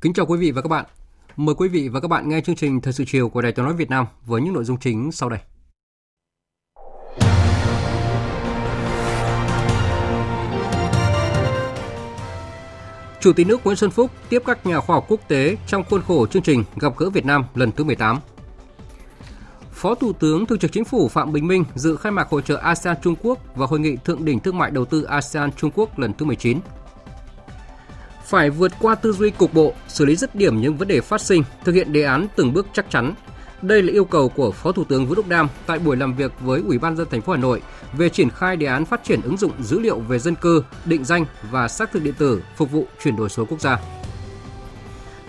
Kính chào quý vị và các bạn. Mời quý vị và các bạn nghe chương trình Thời sự chiều của Đài Tiếng nói Việt Nam với những nội dung chính sau đây. Chủ tịch nước Nguyễn Xuân Phúc tiếp các nhà khoa học quốc tế trong khuôn khổ chương trình Gặp gỡ Việt Nam lần thứ 18. Phó Thủ tướng Thường trực Chính phủ Phạm Bình Minh dự khai mạc hội trợ ASEAN Trung Quốc và hội nghị thượng đỉnh thương mại đầu tư ASEAN Trung Quốc lần thứ 19 phải vượt qua tư duy cục bộ, xử lý dứt điểm những vấn đề phát sinh, thực hiện đề án từng bước chắc chắn. Đây là yêu cầu của Phó Thủ tướng Vũ Đức Đam tại buổi làm việc với Ủy ban dân thành phố Hà Nội về triển khai đề án phát triển ứng dụng dữ liệu về dân cư, định danh và xác thực điện tử phục vụ chuyển đổi số quốc gia.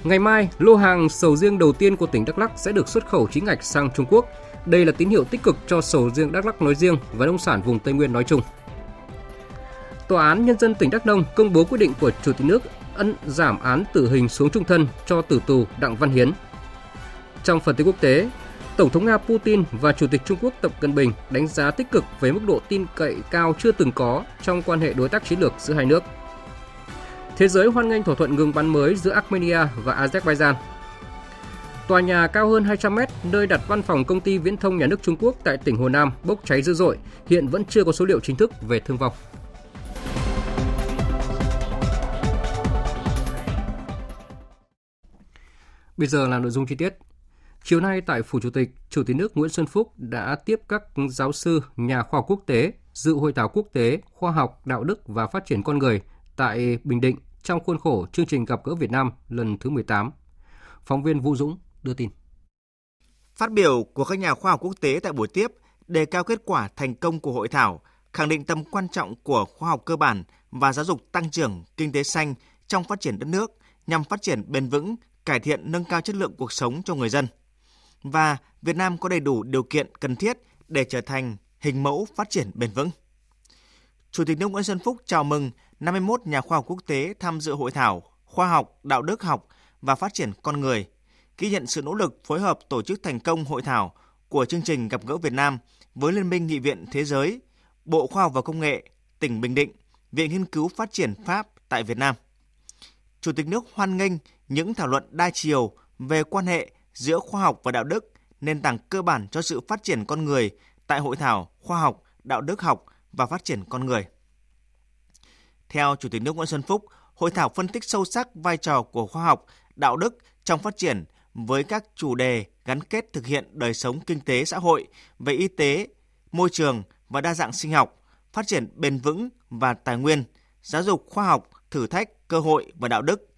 Ngày mai, lô hàng sầu riêng đầu tiên của tỉnh Đắk Lắk sẽ được xuất khẩu chính ngạch sang Trung Quốc. Đây là tín hiệu tích cực cho sầu riêng Đắk Lắk nói riêng và nông sản vùng Tây Nguyên nói chung. Tòa án Nhân dân tỉnh Đắk Nông công bố quyết định của Chủ tịch nước ân giảm án tử hình xuống trung thân cho tử tù Đặng Văn Hiến. Trong phần tin quốc tế, Tổng thống Nga Putin và Chủ tịch Trung Quốc Tập Cận Bình đánh giá tích cực về mức độ tin cậy cao chưa từng có trong quan hệ đối tác chiến lược giữa hai nước. Thế giới hoan nghênh thỏa thuận ngừng bắn mới giữa Armenia và Azerbaijan. Tòa nhà cao hơn 200 mét nơi đặt văn phòng công ty viễn thông nhà nước Trung Quốc tại tỉnh Hồ Nam bốc cháy dữ dội, hiện vẫn chưa có số liệu chính thức về thương vong. Bây giờ là nội dung chi tiết. Chiều nay tại Phủ Chủ tịch, Chủ tịch nước Nguyễn Xuân Phúc đã tiếp các giáo sư, nhà khoa học quốc tế dự hội thảo quốc tế khoa học, đạo đức và phát triển con người tại Bình Định trong khuôn khổ chương trình gặp gỡ Việt Nam lần thứ 18. Phóng viên Vũ Dũng đưa tin. Phát biểu của các nhà khoa học quốc tế tại buổi tiếp đề cao kết quả thành công của hội thảo, khẳng định tầm quan trọng của khoa học cơ bản và giáo dục tăng trưởng kinh tế xanh trong phát triển đất nước nhằm phát triển bền vững, cải thiện nâng cao chất lượng cuộc sống cho người dân. Và Việt Nam có đầy đủ điều kiện cần thiết để trở thành hình mẫu phát triển bền vững. Chủ tịch nước Nguyễn Xuân Phúc chào mừng 51 nhà khoa học quốc tế tham dự hội thảo Khoa học, đạo đức học và phát triển con người, ghi nhận sự nỗ lực phối hợp tổ chức thành công hội thảo của chương trình gặp gỡ Việt Nam với Liên minh Nghị viện Thế giới, Bộ Khoa học và Công nghệ, tỉnh Bình Định, Viện Nghiên cứu Phát triển Pháp tại Việt Nam. Chủ tịch nước hoan nghênh những thảo luận đa chiều về quan hệ giữa khoa học và đạo đức, nền tảng cơ bản cho sự phát triển con người tại hội thảo khoa học, đạo đức học và phát triển con người. Theo Chủ tịch nước Nguyễn Xuân Phúc, hội thảo phân tích sâu sắc vai trò của khoa học, đạo đức trong phát triển với các chủ đề gắn kết thực hiện đời sống kinh tế xã hội về y tế, môi trường và đa dạng sinh học, phát triển bền vững và tài nguyên, giáo dục khoa học, thử thách, cơ hội và đạo đức,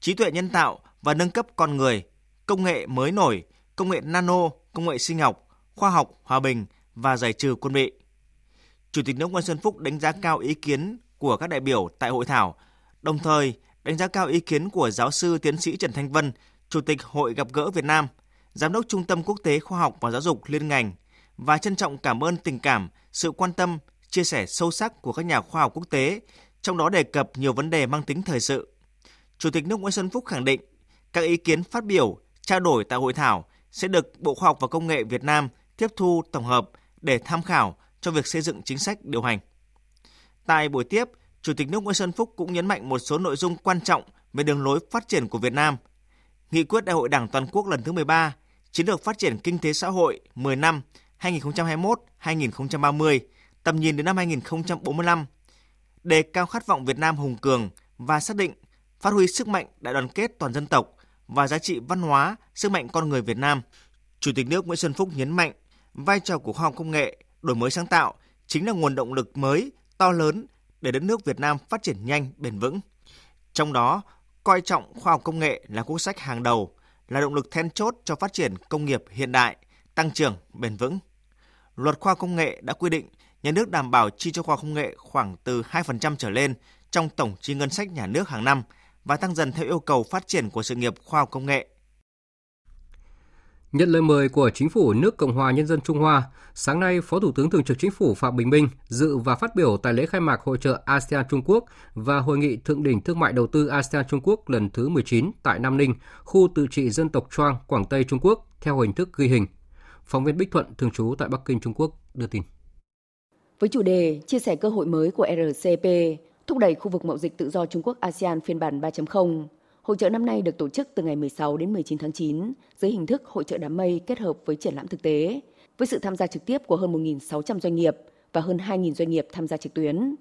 trí tuệ nhân tạo và nâng cấp con người, công nghệ mới nổi, công nghệ nano, công nghệ sinh học, khoa học, hòa bình và giải trừ quân bị. Chủ tịch nước Nguyễn Xuân Phúc đánh giá cao ý kiến của các đại biểu tại hội thảo, đồng thời đánh giá cao ý kiến của giáo sư tiến sĩ Trần Thanh Vân, Chủ tịch Hội gặp gỡ Việt Nam, Giám đốc Trung tâm Quốc tế Khoa học và Giáo dục liên ngành và trân trọng cảm ơn tình cảm, sự quan tâm, chia sẻ sâu sắc của các nhà khoa học quốc tế, trong đó đề cập nhiều vấn đề mang tính thời sự. Chủ tịch nước Nguyễn Xuân Phúc khẳng định các ý kiến phát biểu, trao đổi tại hội thảo sẽ được Bộ Khoa học và Công nghệ Việt Nam tiếp thu tổng hợp để tham khảo cho việc xây dựng chính sách điều hành. Tại buổi tiếp, Chủ tịch nước Nguyễn Xuân Phúc cũng nhấn mạnh một số nội dung quan trọng về đường lối phát triển của Việt Nam. Nghị quyết Đại hội Đảng toàn quốc lần thứ 13, Chiến lược phát triển kinh tế xã hội 10 năm 2021-2030, tầm nhìn đến năm 2045, đề cao khát vọng Việt Nam hùng cường và xác định phát huy sức mạnh đại đoàn kết toàn dân tộc và giá trị văn hóa, sức mạnh con người Việt Nam. Chủ tịch nước Nguyễn Xuân Phúc nhấn mạnh vai trò của khoa học công nghệ, đổi mới sáng tạo chính là nguồn động lực mới to lớn để đất nước Việt Nam phát triển nhanh, bền vững. Trong đó, coi trọng khoa học công nghệ là quốc sách hàng đầu, là động lực then chốt cho phát triển công nghiệp hiện đại, tăng trưởng bền vững. Luật khoa học công nghệ đã quy định nhà nước đảm bảo chi cho khoa học công nghệ khoảng từ 2% trở lên trong tổng chi ngân sách nhà nước hàng năm và tăng dần theo yêu cầu phát triển của sự nghiệp khoa học công nghệ. Nhận lời mời của Chính phủ nước Cộng hòa Nhân dân Trung Hoa, sáng nay Phó Thủ tướng Thường trực Chính phủ Phạm Bình Minh dự và phát biểu tại lễ khai mạc hội trợ ASEAN Trung Quốc và Hội nghị Thượng đỉnh Thương mại Đầu tư ASEAN Trung Quốc lần thứ 19 tại Nam Ninh, khu tự trị dân tộc Choang, Quảng Tây Trung Quốc, theo hình thức ghi hình. Phóng viên Bích Thuận, thường trú tại Bắc Kinh, Trung Quốc, đưa tin. Với chủ đề chia sẻ cơ hội mới của RCEP, thúc đẩy khu vực mậu dịch tự do Trung Quốc ASEAN phiên bản 3.0, Hội trợ năm nay được tổ chức từ ngày 16 đến 19 tháng 9 dưới hình thức hội trợ đám mây kết hợp với triển lãm thực tế, với sự tham gia trực tiếp của hơn 1.600 doanh nghiệp và hơn 2.000 doanh nghiệp tham gia trực tuyến.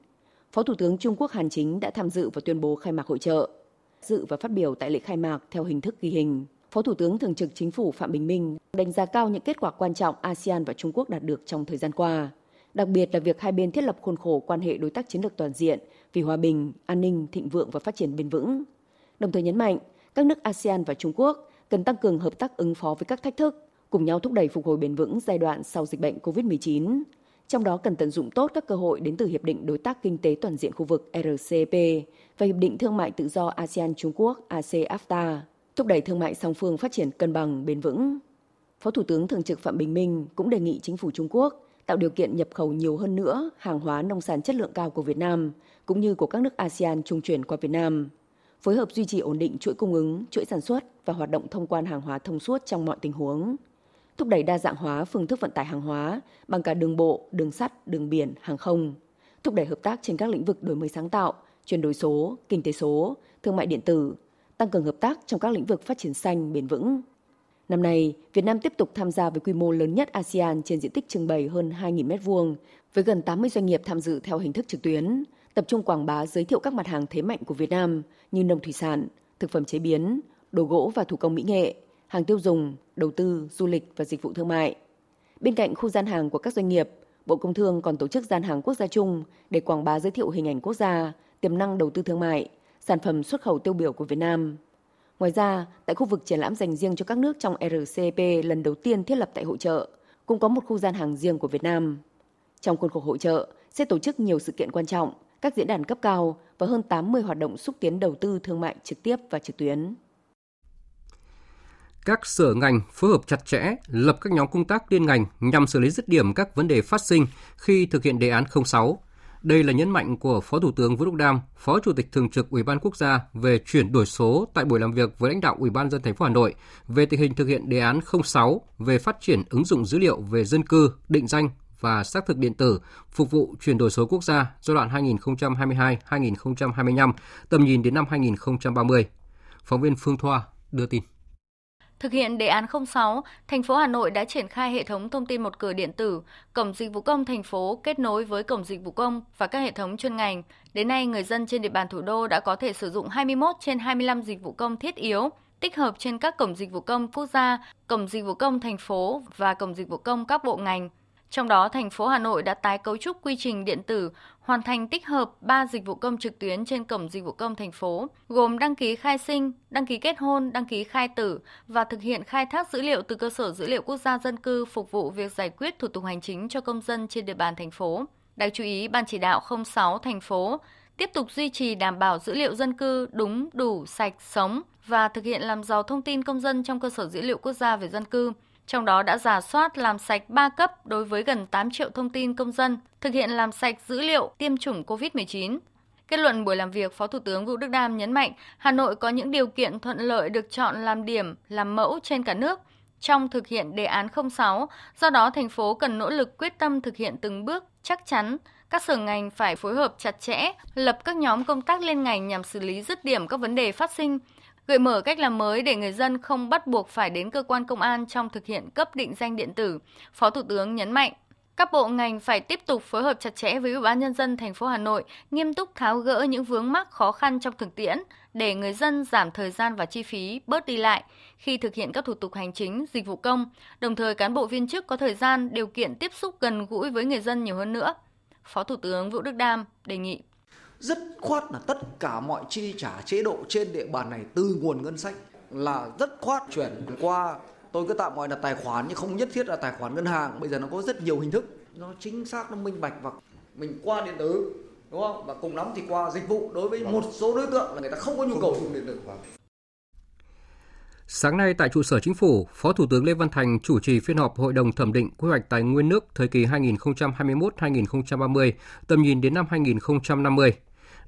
Phó Thủ tướng Trung Quốc Hàn Chính đã tham dự và tuyên bố khai mạc hội trợ. Dự và phát biểu tại lễ khai mạc theo hình thức ghi hình. Phó Thủ tướng Thường trực Chính phủ Phạm Bình Minh đánh giá cao những kết quả quan trọng ASEAN và Trung Quốc đạt được trong thời gian qua, đặc biệt là việc hai bên thiết lập khuôn khổ quan hệ đối tác chiến lược toàn diện vì hòa bình, an ninh, thịnh vượng và phát triển bền vững đồng thời nhấn mạnh các nước ASEAN và Trung Quốc cần tăng cường hợp tác ứng phó với các thách thức, cùng nhau thúc đẩy phục hồi bền vững giai đoạn sau dịch bệnh COVID-19. Trong đó cần tận dụng tốt các cơ hội đến từ Hiệp định Đối tác Kinh tế Toàn diện khu vực RCEP và Hiệp định Thương mại Tự do ASEAN Trung Quốc ASEAFTA, thúc đẩy thương mại song phương phát triển cân bằng, bền vững. Phó Thủ tướng Thường trực Phạm Bình Minh cũng đề nghị chính phủ Trung Quốc tạo điều kiện nhập khẩu nhiều hơn nữa hàng hóa nông sản chất lượng cao của Việt Nam, cũng như của các nước ASEAN trung chuyển qua Việt Nam phối hợp duy trì ổn định chuỗi cung ứng, chuỗi sản xuất và hoạt động thông quan hàng hóa thông suốt trong mọi tình huống. Thúc đẩy đa dạng hóa phương thức vận tải hàng hóa bằng cả đường bộ, đường sắt, đường biển, hàng không. Thúc đẩy hợp tác trên các lĩnh vực đổi mới sáng tạo, chuyển đổi số, kinh tế số, thương mại điện tử, tăng cường hợp tác trong các lĩnh vực phát triển xanh, bền vững. Năm nay, Việt Nam tiếp tục tham gia với quy mô lớn nhất ASEAN trên diện tích trưng bày hơn 2.000 m2, với gần 80 doanh nghiệp tham dự theo hình thức trực tuyến, tập trung quảng bá giới thiệu các mặt hàng thế mạnh của Việt Nam như nông thủy sản, thực phẩm chế biến, đồ gỗ và thủ công mỹ nghệ, hàng tiêu dùng, đầu tư, du lịch và dịch vụ thương mại. Bên cạnh khu gian hàng của các doanh nghiệp, Bộ Công Thương còn tổ chức gian hàng quốc gia chung để quảng bá giới thiệu hình ảnh quốc gia, tiềm năng đầu tư thương mại, sản phẩm xuất khẩu tiêu biểu của Việt Nam. Ngoài ra, tại khu vực triển lãm dành riêng cho các nước trong RCEP lần đầu tiên thiết lập tại hội trợ, cũng có một khu gian hàng riêng của Việt Nam. Trong khuôn khổ hội trợ sẽ tổ chức nhiều sự kiện quan trọng các diễn đàn cấp cao và hơn 80 hoạt động xúc tiến đầu tư thương mại trực tiếp và trực tuyến. Các sở ngành phối hợp chặt chẽ, lập các nhóm công tác liên ngành nhằm xử lý dứt điểm các vấn đề phát sinh khi thực hiện đề án 06. Đây là nhấn mạnh của Phó Thủ tướng Vũ Đức Đam, Phó Chủ tịch Thường trực Ủy ban Quốc gia về chuyển đổi số tại buổi làm việc với lãnh đạo Ủy ban dân thành phố Hà Nội về tình hình thực hiện đề án 06 về phát triển ứng dụng dữ liệu về dân cư, định danh và xác thực điện tử phục vụ chuyển đổi số quốc gia giai đoạn 2022-2025, tầm nhìn đến năm 2030. Phóng viên Phương Thoa đưa tin. Thực hiện đề án 06, thành phố Hà Nội đã triển khai hệ thống thông tin một cửa điện tử, cổng dịch vụ công thành phố kết nối với cổng dịch vụ công và các hệ thống chuyên ngành. Đến nay, người dân trên địa bàn thủ đô đã có thể sử dụng 21 trên 25 dịch vụ công thiết yếu, tích hợp trên các cổng dịch vụ công quốc gia, cổng dịch vụ công thành phố và cổng dịch vụ công các bộ ngành. Trong đó, thành phố Hà Nội đã tái cấu trúc quy trình điện tử, hoàn thành tích hợp 3 dịch vụ công trực tuyến trên cổng dịch vụ công thành phố, gồm đăng ký khai sinh, đăng ký kết hôn, đăng ký khai tử và thực hiện khai thác dữ liệu từ cơ sở dữ liệu quốc gia dân cư phục vụ việc giải quyết thủ tục hành chính cho công dân trên địa bàn thành phố. Đáng chú ý, Ban chỉ đạo 06 thành phố tiếp tục duy trì đảm bảo dữ liệu dân cư đúng, đủ, sạch, sống và thực hiện làm giàu thông tin công dân trong cơ sở dữ liệu quốc gia về dân cư trong đó đã giả soát làm sạch 3 cấp đối với gần 8 triệu thông tin công dân, thực hiện làm sạch dữ liệu tiêm chủng COVID-19. Kết luận buổi làm việc, Phó Thủ tướng Vũ Đức Đam nhấn mạnh Hà Nội có những điều kiện thuận lợi được chọn làm điểm, làm mẫu trên cả nước trong thực hiện đề án 06, do đó thành phố cần nỗ lực quyết tâm thực hiện từng bước chắc chắn các sở ngành phải phối hợp chặt chẽ, lập các nhóm công tác liên ngành nhằm xử lý dứt điểm các vấn đề phát sinh, gợi mở cách làm mới để người dân không bắt buộc phải đến cơ quan công an trong thực hiện cấp định danh điện tử. Phó Thủ tướng nhấn mạnh, các bộ ngành phải tiếp tục phối hợp chặt chẽ với Ủy ban nhân dân thành phố Hà Nội, nghiêm túc tháo gỡ những vướng mắc khó khăn trong thực tiễn để người dân giảm thời gian và chi phí, bớt đi lại khi thực hiện các thủ tục hành chính, dịch vụ công, đồng thời cán bộ viên chức có thời gian, điều kiện tiếp xúc gần gũi với người dân nhiều hơn nữa. Phó Thủ tướng Vũ Đức Đam đề nghị rất khoát là tất cả mọi chi trả chế độ trên địa bàn này từ nguồn ngân sách là rất khoát chuyển qua. Tôi cứ tạm gọi là tài khoản nhưng không nhất thiết là tài khoản ngân hàng. Bây giờ nó có rất nhiều hình thức. Nó chính xác nó minh bạch và mình qua điện tử đúng không? Và cùng lắm thì qua dịch vụ. Đối với một số đối tượng là người ta không có nhu cầu dùng điện tử. Sáng nay tại trụ sở chính phủ, Phó Thủ tướng Lê Văn Thành chủ trì phiên họp Hội đồng thẩm định quy hoạch tài nguyên nước thời kỳ 2021-2030, tầm nhìn đến năm 2050.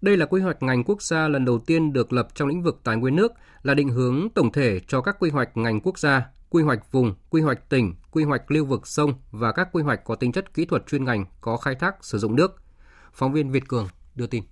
Đây là quy hoạch ngành quốc gia lần đầu tiên được lập trong lĩnh vực tài nguyên nước, là định hướng tổng thể cho các quy hoạch ngành quốc gia, quy hoạch vùng, quy hoạch tỉnh, quy hoạch lưu vực sông và các quy hoạch có tính chất kỹ thuật chuyên ngành có khai thác sử dụng nước. Phóng viên Việt Cường đưa tin.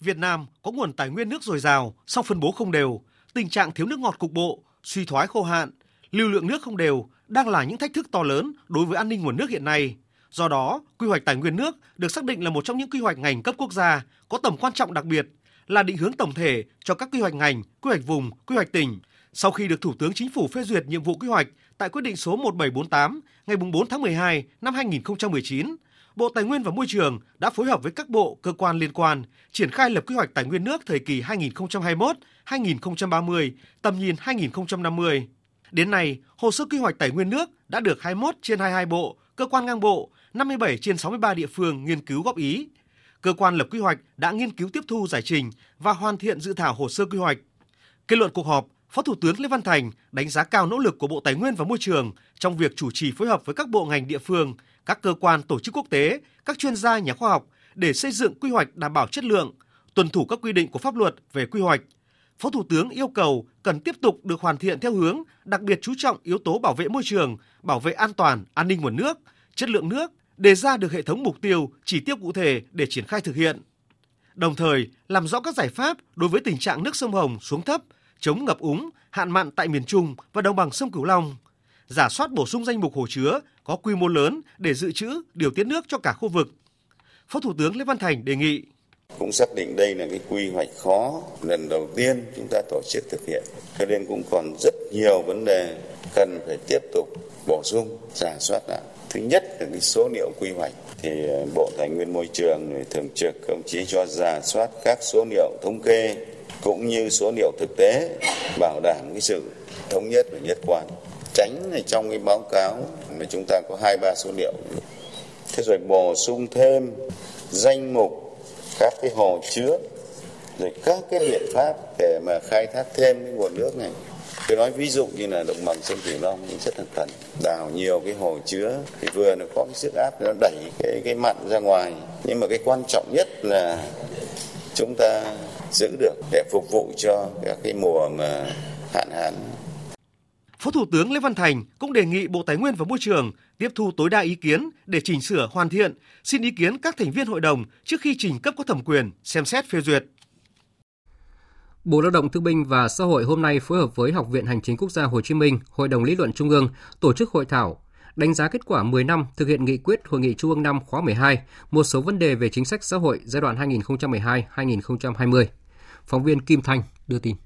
Việt Nam có nguồn tài nguyên nước dồi dào, song phân bố không đều, tình trạng thiếu nước ngọt cục bộ, suy thoái khô hạn, lưu lượng nước không đều đang là những thách thức to lớn đối với an ninh nguồn nước hiện nay. Do đó, quy hoạch tài nguyên nước được xác định là một trong những quy hoạch ngành cấp quốc gia có tầm quan trọng đặc biệt, là định hướng tổng thể cho các quy hoạch ngành, quy hoạch vùng, quy hoạch tỉnh. Sau khi được Thủ tướng Chính phủ phê duyệt nhiệm vụ quy hoạch tại quyết định số 1748 ngày 4 tháng 12 năm 2019, Bộ Tài nguyên và Môi trường đã phối hợp với các bộ, cơ quan liên quan triển khai lập quy hoạch tài nguyên nước thời kỳ 2021-2030, tầm nhìn 2050. Đến nay, hồ sơ quy hoạch tài nguyên nước đã được 21 trên 22 bộ, cơ quan ngang bộ, 57 trên 63 địa phương nghiên cứu góp ý. Cơ quan lập quy hoạch đã nghiên cứu tiếp thu giải trình và hoàn thiện dự thảo hồ sơ quy hoạch. Kết luận cuộc họp, Phó Thủ tướng Lê Văn Thành đánh giá cao nỗ lực của Bộ Tài nguyên và Môi trường trong việc chủ trì phối hợp với các bộ ngành địa phương, các cơ quan tổ chức quốc tế, các chuyên gia nhà khoa học để xây dựng quy hoạch đảm bảo chất lượng, tuân thủ các quy định của pháp luật về quy hoạch. Phó Thủ tướng yêu cầu cần tiếp tục được hoàn thiện theo hướng đặc biệt chú trọng yếu tố bảo vệ môi trường, bảo vệ an toàn, an ninh nguồn nước, chất lượng nước, đề ra được hệ thống mục tiêu, chỉ tiêu cụ thể để triển khai thực hiện. Đồng thời, làm rõ các giải pháp đối với tình trạng nước sông Hồng xuống thấp, chống ngập úng, hạn mặn tại miền Trung và đồng bằng sông Cửu Long, giả soát bổ sung danh mục hồ chứa có quy mô lớn để dự trữ, điều tiết nước cho cả khu vực. Phó Thủ tướng Lê Văn Thành đề nghị. Cũng xác định đây là cái quy hoạch khó. Lần đầu tiên chúng ta tổ chức thực hiện. Cho nên cũng còn rất nhiều vấn đề cần phải tiếp tục bổ sung giả soát lại thứ nhất là cái số liệu quy hoạch. Thì ờ, bộ tài nguyên môi trường thường trực công chí cho giả soát các số liệu thống kê cũng như số liệu thực tế bảo đảm cái sự thống nhất và nhất quán. Tránh này trong cái báo cáo mà chúng ta có hai, ba số liệu. Thế rồi bổ sung thêm danh mục các cái hồ chứa, rồi các cái biện pháp để mà khai thác thêm cái nguồn nước này tôi nói ví dụ như là đồng bằng sông cửu long cũng rất là cần đào nhiều cái hồ chứa. Thì vừa nó có cái sức áp nó đẩy cái cái mặn ra ngoài. Nhưng mà cái quan trọng nhất là chúng ta giữ được để phục vụ cho các cái mùa mà hạn hán. Phó Thủ tướng Lê Văn Thành cũng đề nghị Bộ Tài nguyên và Môi trường tiếp thu tối đa ý kiến để chỉnh sửa hoàn thiện, xin ý kiến các thành viên hội đồng trước khi trình cấp có thẩm quyền xem xét phê duyệt. Bộ Lao động Thương binh và Xã hội hôm nay phối hợp với Học viện Hành chính Quốc gia Hồ Chí Minh, Hội đồng Lý luận Trung ương tổ chức hội thảo đánh giá kết quả 10 năm thực hiện nghị quyết Hội nghị Trung ương năm khóa 12, một số vấn đề về chính sách xã hội giai đoạn 2012-2020. Phóng viên Kim Thanh đưa tin.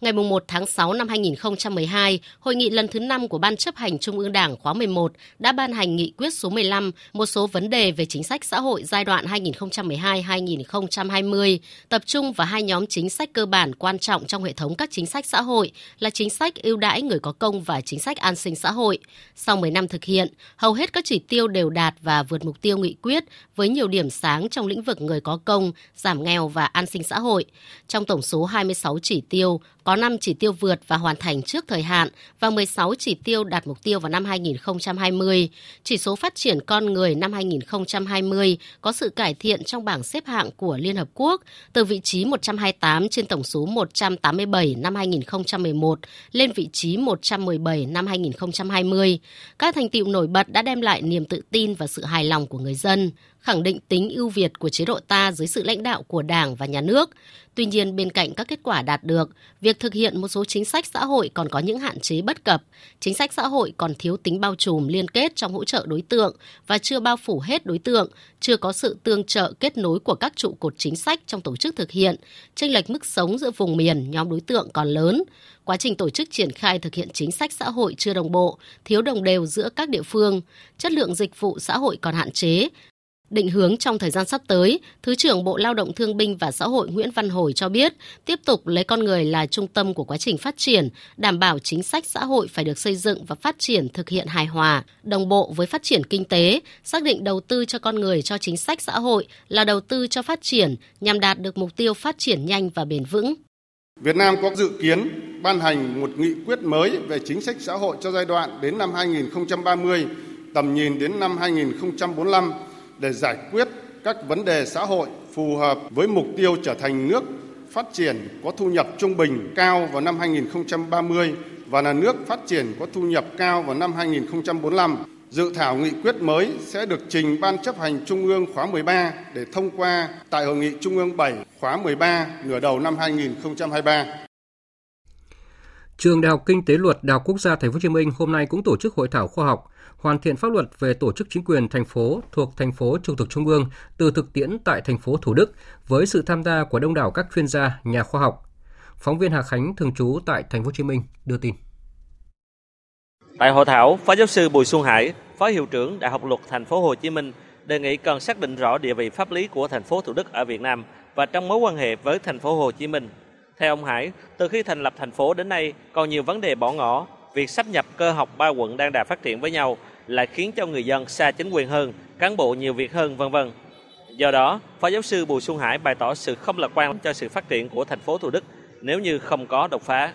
Ngày 1 tháng 6 năm 2012, hội nghị lần thứ 5 của Ban chấp hành Trung ương Đảng khóa 11 đã ban hành nghị quyết số 15 một số vấn đề về chính sách xã hội giai đoạn 2012-2020, tập trung vào hai nhóm chính sách cơ bản quan trọng trong hệ thống các chính sách xã hội là chính sách ưu đãi người có công và chính sách an sinh xã hội. Sau 10 năm thực hiện, hầu hết các chỉ tiêu đều đạt và vượt mục tiêu nghị quyết với nhiều điểm sáng trong lĩnh vực người có công, giảm nghèo và an sinh xã hội. Trong tổng số 26 chỉ tiêu, có 5 chỉ tiêu vượt và hoàn thành trước thời hạn và 16 chỉ tiêu đạt mục tiêu vào năm 2020. Chỉ số phát triển con người năm 2020 có sự cải thiện trong bảng xếp hạng của Liên Hợp Quốc từ vị trí 128 trên tổng số 187 năm 2011 lên vị trí 117 năm 2020. Các thành tiệu nổi bật đã đem lại niềm tự tin và sự hài lòng của người dân khẳng định tính ưu việt của chế độ ta dưới sự lãnh đạo của Đảng và Nhà nước. Tuy nhiên, bên cạnh các kết quả đạt được, việc thực hiện một số chính sách xã hội còn có những hạn chế bất cập. Chính sách xã hội còn thiếu tính bao trùm liên kết trong hỗ trợ đối tượng và chưa bao phủ hết đối tượng, chưa có sự tương trợ kết nối của các trụ cột chính sách trong tổ chức thực hiện, chênh lệch mức sống giữa vùng miền, nhóm đối tượng còn lớn. Quá trình tổ chức triển khai thực hiện chính sách xã hội chưa đồng bộ, thiếu đồng đều giữa các địa phương, chất lượng dịch vụ xã hội còn hạn chế, Định hướng trong thời gian sắp tới, Thứ trưởng Bộ Lao động Thương binh và Xã hội Nguyễn Văn Hồi cho biết, tiếp tục lấy con người là trung tâm của quá trình phát triển, đảm bảo chính sách xã hội phải được xây dựng và phát triển thực hiện hài hòa, đồng bộ với phát triển kinh tế, xác định đầu tư cho con người cho chính sách xã hội là đầu tư cho phát triển nhằm đạt được mục tiêu phát triển nhanh và bền vững. Việt Nam có dự kiến ban hành một nghị quyết mới về chính sách xã hội cho giai đoạn đến năm 2030, tầm nhìn đến năm 2045 để giải quyết các vấn đề xã hội phù hợp với mục tiêu trở thành nước phát triển có thu nhập trung bình cao vào năm 2030 và là nước phát triển có thu nhập cao vào năm 2045. Dự thảo nghị quyết mới sẽ được trình Ban chấp hành Trung ương khóa 13 để thông qua tại Hội nghị Trung ương 7 khóa 13 nửa đầu năm 2023. Trường Đại học Kinh tế Luật Đại học Quốc gia Thành phố Hồ Chí Minh hôm nay cũng tổ chức hội thảo khoa học hoàn thiện pháp luật về tổ chức chính quyền thành phố thuộc thành phố trực thuộc trung ương từ thực tiễn tại thành phố Thủ Đức với sự tham gia của đông đảo các chuyên gia, nhà khoa học. Phóng viên Hà Khánh thường trú tại thành phố Hồ Chí Minh đưa tin. Tại hội thảo, Phó giáo sư Bùi Xuân Hải, Phó hiệu trưởng Đại học Luật thành phố Hồ Chí Minh đề nghị cần xác định rõ địa vị pháp lý của thành phố Thủ Đức ở Việt Nam và trong mối quan hệ với thành phố Hồ Chí Minh. Theo ông Hải, từ khi thành lập thành phố đến nay còn nhiều vấn đề bỏ ngỏ, việc sắp nhập cơ học ba quận đang đạt phát triển với nhau lại khiến cho người dân xa chính quyền hơn, cán bộ nhiều việc hơn vân vân. Do đó, Phó giáo sư Bùi Xuân Hải bày tỏ sự không lạc quan cho sự phát triển của thành phố Thủ Đức nếu như không có đột phá.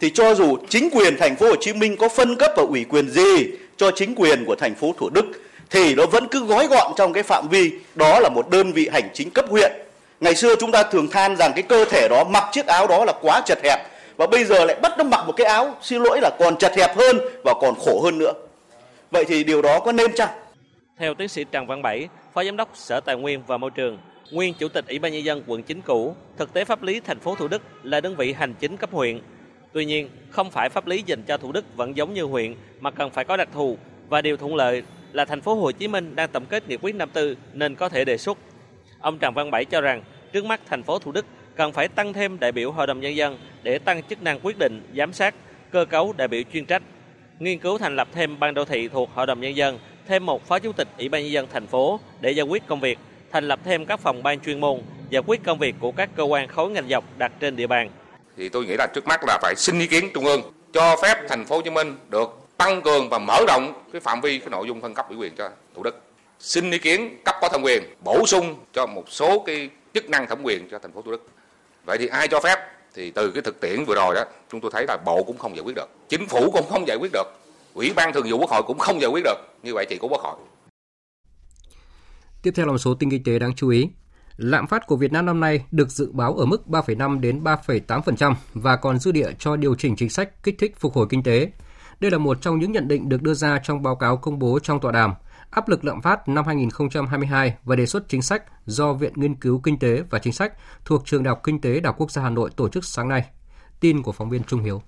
Thì cho dù chính quyền thành phố Hồ Chí Minh có phân cấp và ủy quyền gì cho chính quyền của thành phố Thủ Đức thì nó vẫn cứ gói gọn trong cái phạm vi đó là một đơn vị hành chính cấp huyện. Ngày xưa chúng ta thường than rằng cái cơ thể đó mặc chiếc áo đó là quá chật hẹp và bây giờ lại bắt nó mặc một cái áo xin lỗi là còn chật hẹp hơn và còn khổ hơn nữa. Vậy thì điều đó có nên chăng? Theo tiến sĩ Trần Văn Bảy, Phó Giám đốc Sở Tài nguyên và Môi trường, nguyên Chủ tịch Ủy ban Nhân dân quận 9 cũ, thực tế pháp lý thành phố Thủ Đức là đơn vị hành chính cấp huyện. Tuy nhiên, không phải pháp lý dành cho Thủ Đức vẫn giống như huyện mà cần phải có đặc thù và điều thuận lợi là thành phố Hồ Chí Minh đang tổng kết nghị quyết 54 nên có thể đề xuất. Ông Trần Văn Bảy cho rằng trước mắt thành phố Thủ Đức cần phải tăng thêm đại biểu Hội đồng Nhân dân để tăng chức năng quyết định, giám sát, cơ cấu đại biểu chuyên trách nghiên cứu thành lập thêm ban đô thị thuộc Hội đồng Nhân dân, thêm một phó chủ tịch Ủy ban Nhân dân thành phố để giải quyết công việc, thành lập thêm các phòng ban chuyên môn, giải quyết công việc của các cơ quan khối ngành dọc đặt trên địa bàn. Thì tôi nghĩ là trước mắt là phải xin ý kiến Trung ương cho phép thành phố Hồ Chí Minh được tăng cường và mở rộng cái phạm vi cái nội dung phân cấp ủy quyền cho Thủ Đức. Xin ý kiến cấp có thẩm quyền bổ sung cho một số cái chức năng thẩm quyền cho thành phố Thủ Đức. Vậy thì ai cho phép? Thì từ cái thực tiễn vừa rồi đó chúng tôi thấy là bộ cũng không giải quyết được chính phủ cũng không giải quyết được ủy ban thường vụ quốc hội cũng không giải quyết được. Như vậy thì có quốc hội. Tiếp theo là một số tin kinh tế đáng chú ý. Lạm phát của Việt Nam năm nay được dự báo ở mức 3,5 đến 3,8% và còn dư địa cho điều chỉnh chính sách kích thích phục hồi kinh tế. Đây là một trong những nhận định được đưa ra trong báo cáo công bố trong tọa đàm áp lực lạm phát năm 2022 và đề xuất chính sách do Viện Nghiên cứu Kinh tế và Chính sách thuộc Trường Đại học Kinh tế Đại học Quốc gia Hà Nội tổ chức sáng nay. Tin của phóng viên Trung Hiếu.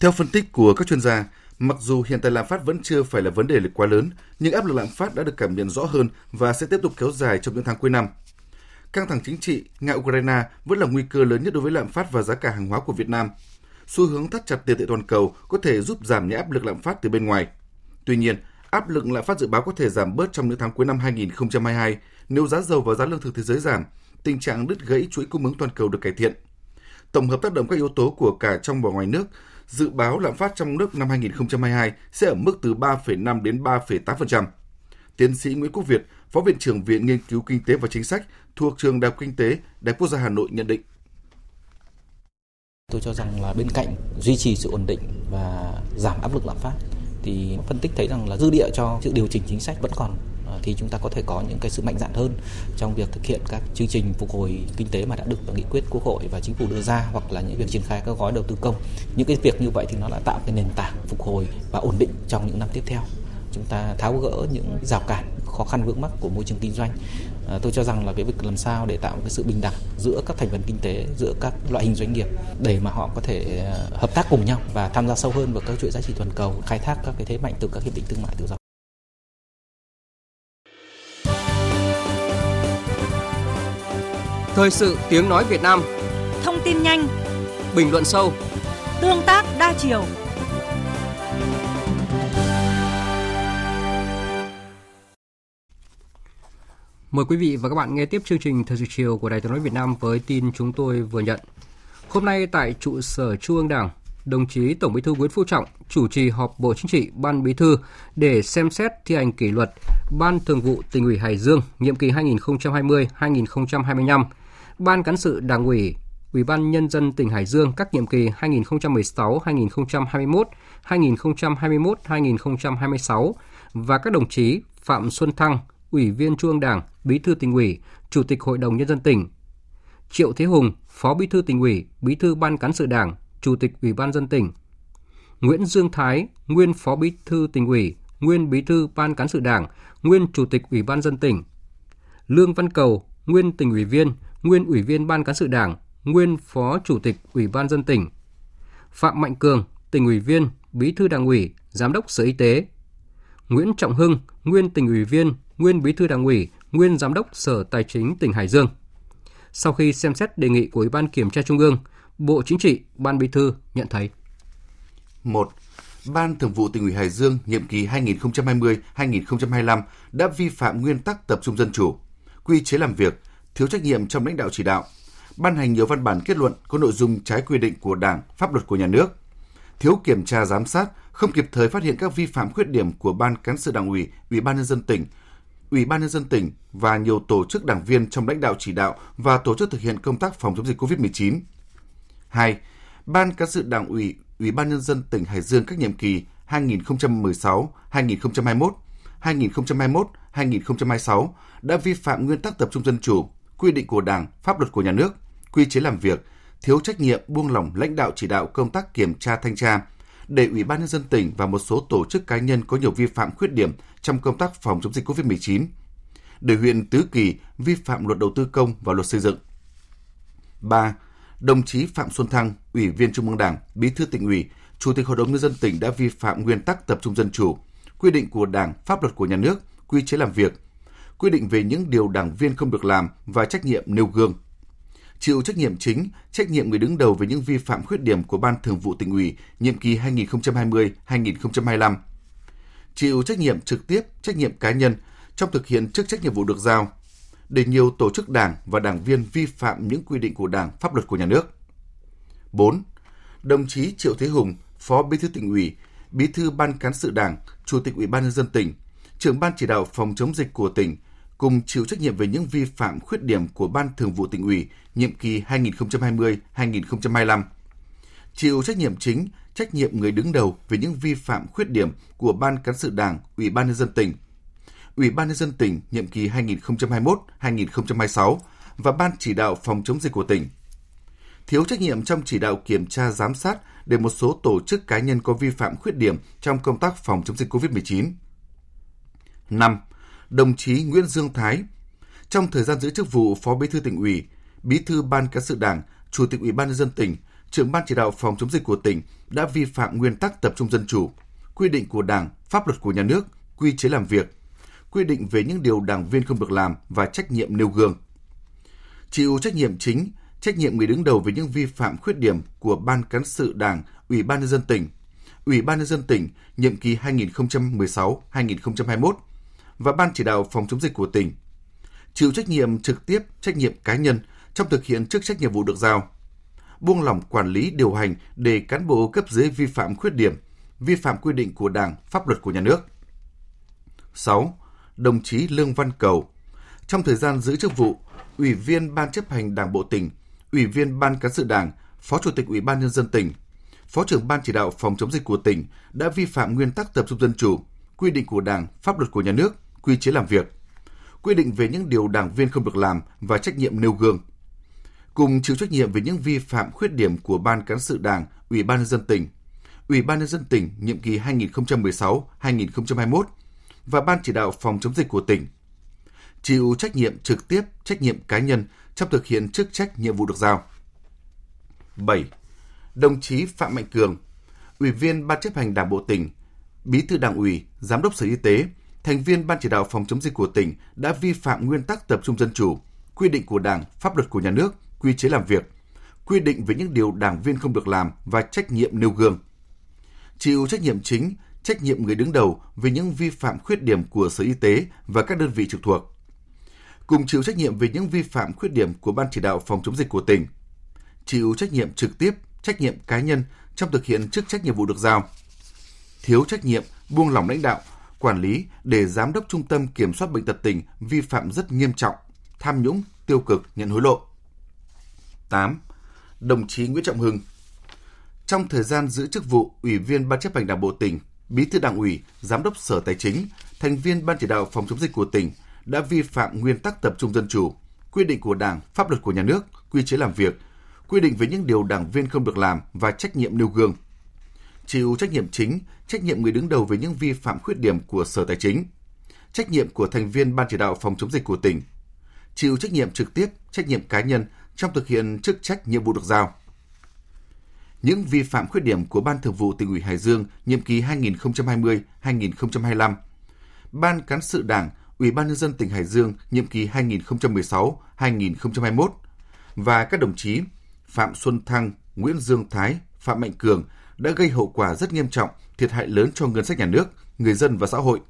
Theo phân tích của các chuyên gia, mặc dù hiện tại lạm phát vẫn chưa phải là vấn đề quá lớn, nhưng áp lực lạm phát đã được cảm nhận rõ hơn và sẽ tiếp tục kéo dài trong những tháng cuối năm. Căng thẳng chính trị Nga-Ukraine vẫn là nguy cơ lớn nhất đối với lạm phát và giá cả hàng hóa của Việt Nam. Xu hướng thắt chặt tiền tệ toàn cầu có thể giúp giảm nhẹ áp lực lạm phát từ bên ngoài. Tuy nhiên, Áp lực lạm phát dự báo có thể giảm bớt trong những tháng cuối năm 2022 nếu giá dầu và giá lương thực thế giới giảm, tình trạng đứt gãy chuỗi cung ứng toàn cầu được cải thiện. Tổng hợp tác động các yếu tố của cả trong và ngoài nước, dự báo lạm phát trong nước năm 2022 sẽ ở mức từ 3,5 đến 3,8%. Tiến sĩ Nguyễn Quốc Việt, Phó Viện trưởng Viện Nghiên cứu Kinh tế và Chính sách thuộc Trường Đại học Kinh tế, Đại học Quốc gia Hà Nội nhận định. Tôi cho rằng là bên cạnh duy trì sự ổn định và giảm áp lực lạm phát thì phân tích thấy rằng là dư địa cho sự điều chỉnh chính sách vẫn còn ờ, thì chúng ta có thể có những cái sự mạnh dạn hơn trong việc thực hiện các chương trình phục hồi kinh tế mà đã được nghị quyết quốc hội và chính phủ đưa ra hoặc là những việc triển khai các gói đầu tư công. Những cái việc như vậy thì nó đã tạo cái nền tảng phục hồi và ổn định trong những năm tiếp theo chúng ta tháo gỡ những rào cản khó khăn vướng mắc của môi trường kinh doanh. À, tôi cho rằng là cái việc làm sao để tạo cái sự bình đẳng giữa các thành phần kinh tế giữa các loại hình doanh nghiệp để mà họ có thể à, hợp tác cùng nhau và tham gia sâu hơn vào các chuỗi giá trị toàn cầu khai thác các cái thế mạnh từ các hiệp định thương mại tự do. Thời sự tiếng nói Việt Nam. Thông tin nhanh. Bình luận sâu. Tương tác đa chiều Mời quý vị và các bạn nghe tiếp chương trình Thời sự chiều của Đài tiếng nói Việt Nam với tin chúng tôi vừa nhận. Hôm nay tại trụ sở Trung ương Đảng, đồng chí Tổng Bí thư Nguyễn Phú Trọng chủ trì họp Bộ Chính trị Ban Bí thư để xem xét thi hành kỷ luật Ban Thường vụ Tỉnh ủy Hải Dương nhiệm kỳ 2020-2025, Ban cán sự Đảng ủy Ủy ban Nhân dân tỉnh Hải Dương các nhiệm kỳ 2016-2021, 2021-2026 và các đồng chí Phạm Xuân Thăng, Ủy viên Trung ương Đảng, Bí thư tỉnh ủy, Chủ tịch Hội đồng Nhân dân tỉnh, Triệu Thế Hùng, Phó Bí thư tỉnh ủy, Bí thư Ban cán sự Đảng, Chủ tịch Ủy ban dân tỉnh, Nguyễn Dương Thái, nguyên Phó Bí thư tỉnh ủy, nguyên Bí thư Ban cán sự Đảng, nguyên Chủ tịch Ủy ban dân tỉnh, Lương Văn Cầu, nguyên tỉnh ủy viên, nguyên Ủy viên Ban cán sự Đảng, nguyên Phó Chủ tịch Ủy ban dân tỉnh, Phạm Mạnh Cường, tỉnh ủy viên, Bí thư Đảng ủy, Giám đốc Sở Y tế, Nguyễn Trọng Hưng, nguyên tỉnh ủy viên, nguyên Bí thư Đảng ủy, nguyên Giám đốc Sở Tài chính tỉnh Hải Dương. Sau khi xem xét đề nghị của Ủy ban Kiểm tra Trung ương, Bộ Chính trị, Ban Bí thư nhận thấy. 1. Ban Thường vụ tỉnh ủy Hải Dương nhiệm kỳ 2020-2025 đã vi phạm nguyên tắc tập trung dân chủ, quy chế làm việc, thiếu trách nhiệm trong lãnh đạo chỉ đạo, ban hành nhiều văn bản kết luận có nội dung trái quy định của Đảng, pháp luật của nhà nước, thiếu kiểm tra giám sát, không kịp thời phát hiện các vi phạm khuyết điểm của ban cán sự Đảng ủy, Ủy ban nhân dân tỉnh, Ủy ban nhân dân tỉnh và nhiều tổ chức đảng viên trong lãnh đạo chỉ đạo và tổ chức thực hiện công tác phòng chống dịch COVID-19. 2. Ban cán sự Đảng ủy, Ủy ban nhân dân tỉnh Hải Dương các nhiệm kỳ 2016-2021, 2021-2026 đã vi phạm nguyên tắc tập trung dân chủ, quy định của Đảng, pháp luật của nhà nước, quy chế làm việc, thiếu trách nhiệm buông lỏng lãnh đạo chỉ đạo công tác kiểm tra thanh tra, để Ủy ban nhân dân tỉnh và một số tổ chức cá nhân có nhiều vi phạm khuyết điểm trong công tác phòng chống dịch COVID-19, để huyện Tứ Kỳ vi phạm luật đầu tư công và luật xây dựng. 3. Đồng chí Phạm Xuân Thăng, Ủy viên Trung ương Đảng, Bí thư tỉnh ủy, Chủ tịch Hội đồng nhân dân tỉnh đã vi phạm nguyên tắc tập trung dân chủ, quy định của Đảng, pháp luật của nhà nước, quy chế làm việc, quy định về những điều đảng viên không được làm và trách nhiệm nêu gương. Chịu trách nhiệm chính, trách nhiệm người đứng đầu về những vi phạm khuyết điểm của Ban Thường vụ tỉnh ủy nhiệm kỳ 2020-2025. Chịu trách nhiệm trực tiếp, trách nhiệm cá nhân trong thực hiện chức trách nhiệm vụ được giao, để nhiều tổ chức đảng và đảng viên vi phạm những quy định của Đảng, pháp luật của nhà nước. 4. Đồng chí Triệu Thế Hùng, Phó Bí thư tỉnh ủy, Bí thư Ban cán sự Đảng, Chủ tịch Ủy ban nhân dân tỉnh, trưởng ban chỉ đạo phòng chống dịch của tỉnh cùng chịu trách nhiệm về những vi phạm khuyết điểm của Ban Thường vụ tỉnh ủy nhiệm kỳ 2020-2025. Chịu trách nhiệm chính, trách nhiệm người đứng đầu về những vi phạm khuyết điểm của Ban cán sự Đảng, Ủy ban nhân dân tỉnh, Ủy ban nhân dân tỉnh nhiệm kỳ 2021-2026 và Ban chỉ đạo phòng chống dịch của tỉnh. Thiếu trách nhiệm trong chỉ đạo kiểm tra giám sát để một số tổ chức cá nhân có vi phạm khuyết điểm trong công tác phòng chống dịch COVID-19. 5. Đồng chí Nguyễn Dương Thái, trong thời gian giữ chức vụ Phó Bí thư tỉnh ủy, Bí thư Ban cán sự Đảng, Chủ tịch Ủy ban nhân dân tỉnh, trưởng ban chỉ đạo phòng chống dịch của tỉnh đã vi phạm nguyên tắc tập trung dân chủ, quy định của Đảng, pháp luật của nhà nước, quy chế làm việc, quy định về những điều đảng viên không được làm và trách nhiệm nêu gương. Chịu trách nhiệm chính, trách nhiệm người đứng đầu về những vi phạm khuyết điểm của Ban cán sự Đảng, Ủy ban nhân dân tỉnh, Ủy ban nhân dân tỉnh nhiệm kỳ 2016-2021 và Ban chỉ đạo phòng chống dịch của tỉnh. Chịu trách nhiệm trực tiếp, trách nhiệm cá nhân trong thực hiện chức trách nhiệm vụ được giao. Buông lỏng quản lý điều hành để cán bộ cấp dưới vi phạm khuyết điểm, vi phạm quy định của Đảng, pháp luật của nhà nước. 6. Đồng chí Lương Văn Cầu Trong thời gian giữ chức vụ, Ủy viên Ban chấp hành Đảng Bộ tỉnh, Ủy viên Ban cán sự Đảng, Phó Chủ tịch Ủy ban Nhân dân tỉnh, Phó trưởng Ban chỉ đạo phòng chống dịch của tỉnh đã vi phạm nguyên tắc tập trung dân chủ, quy định của Đảng, pháp luật của nhà nước, quy chế làm việc, quy định về những điều đảng viên không được làm và trách nhiệm nêu gương. Cùng chịu trách nhiệm về những vi phạm khuyết điểm của Ban cán sự Đảng, Ủy ban nhân dân tỉnh, Ủy ban nhân dân tỉnh nhiệm kỳ 2016-2021 và Ban chỉ đạo phòng chống dịch của tỉnh. Chịu trách nhiệm trực tiếp, trách nhiệm cá nhân trong thực hiện chức trách nhiệm vụ được giao. 7. Đồng chí Phạm Mạnh Cường, Ủy viên Ban chấp hành Đảng bộ tỉnh, Bí thư Đảng ủy, Giám đốc Sở Y tế, thành viên Ban chỉ đạo phòng chống dịch của tỉnh đã vi phạm nguyên tắc tập trung dân chủ, quy định của Đảng, pháp luật của nhà nước, quy chế làm việc, quy định về những điều đảng viên không được làm và trách nhiệm nêu gương. Chịu trách nhiệm chính, trách nhiệm người đứng đầu về những vi phạm khuyết điểm của Sở Y tế và các đơn vị trực thuộc. cùng chịu trách nhiệm về những vi phạm khuyết điểm của Ban chỉ đạo phòng chống dịch của tỉnh, chịu trách nhiệm trực tiếp, trách nhiệm cá nhân trong thực hiện chức trách nhiệm vụ được giao, thiếu trách nhiệm, buông lỏng lãnh đạo, quản lý để giám đốc trung tâm kiểm soát bệnh tật tỉnh vi phạm rất nghiêm trọng, tham nhũng, tiêu cực, nhận hối lộ. 8. Đồng chí Nguyễn Trọng Hưng Trong thời gian giữ chức vụ Ủy viên Ban chấp hành Đảng bộ tỉnh, Bí thư Đảng ủy, Giám đốc Sở Tài chính, thành viên Ban chỉ đạo phòng chống dịch của tỉnh đã vi phạm nguyên tắc tập trung dân chủ, quy định của Đảng, pháp luật của nhà nước, quy chế làm việc, quy định về những điều đảng viên không được làm và trách nhiệm nêu gương. Chịu trách nhiệm chính, trách nhiệm người đứng đầu về những vi phạm khuyết điểm của Sở Tài chính, trách nhiệm của thành viên Ban chỉ đạo phòng chống dịch của tỉnh, chịu trách nhiệm trực tiếp, trách nhiệm cá nhân trong thực hiện chức trách nhiệm vụ được giao. Những vi phạm khuyết điểm của Ban Thường vụ tỉnh ủy Hải Dương nhiệm kỳ 2020-2025, Ban cán sự Đảng, Ủy ban nhân dân tỉnh Hải Dương nhiệm kỳ 2016-2021 và các đồng chí Phạm Xuân Thăng, Nguyễn Dương Thái, Phạm Mạnh Cường đã gây hậu quả rất nghiêm trọng, thiệt hại lớn cho ngân sách nhà nước, người dân và xã hội.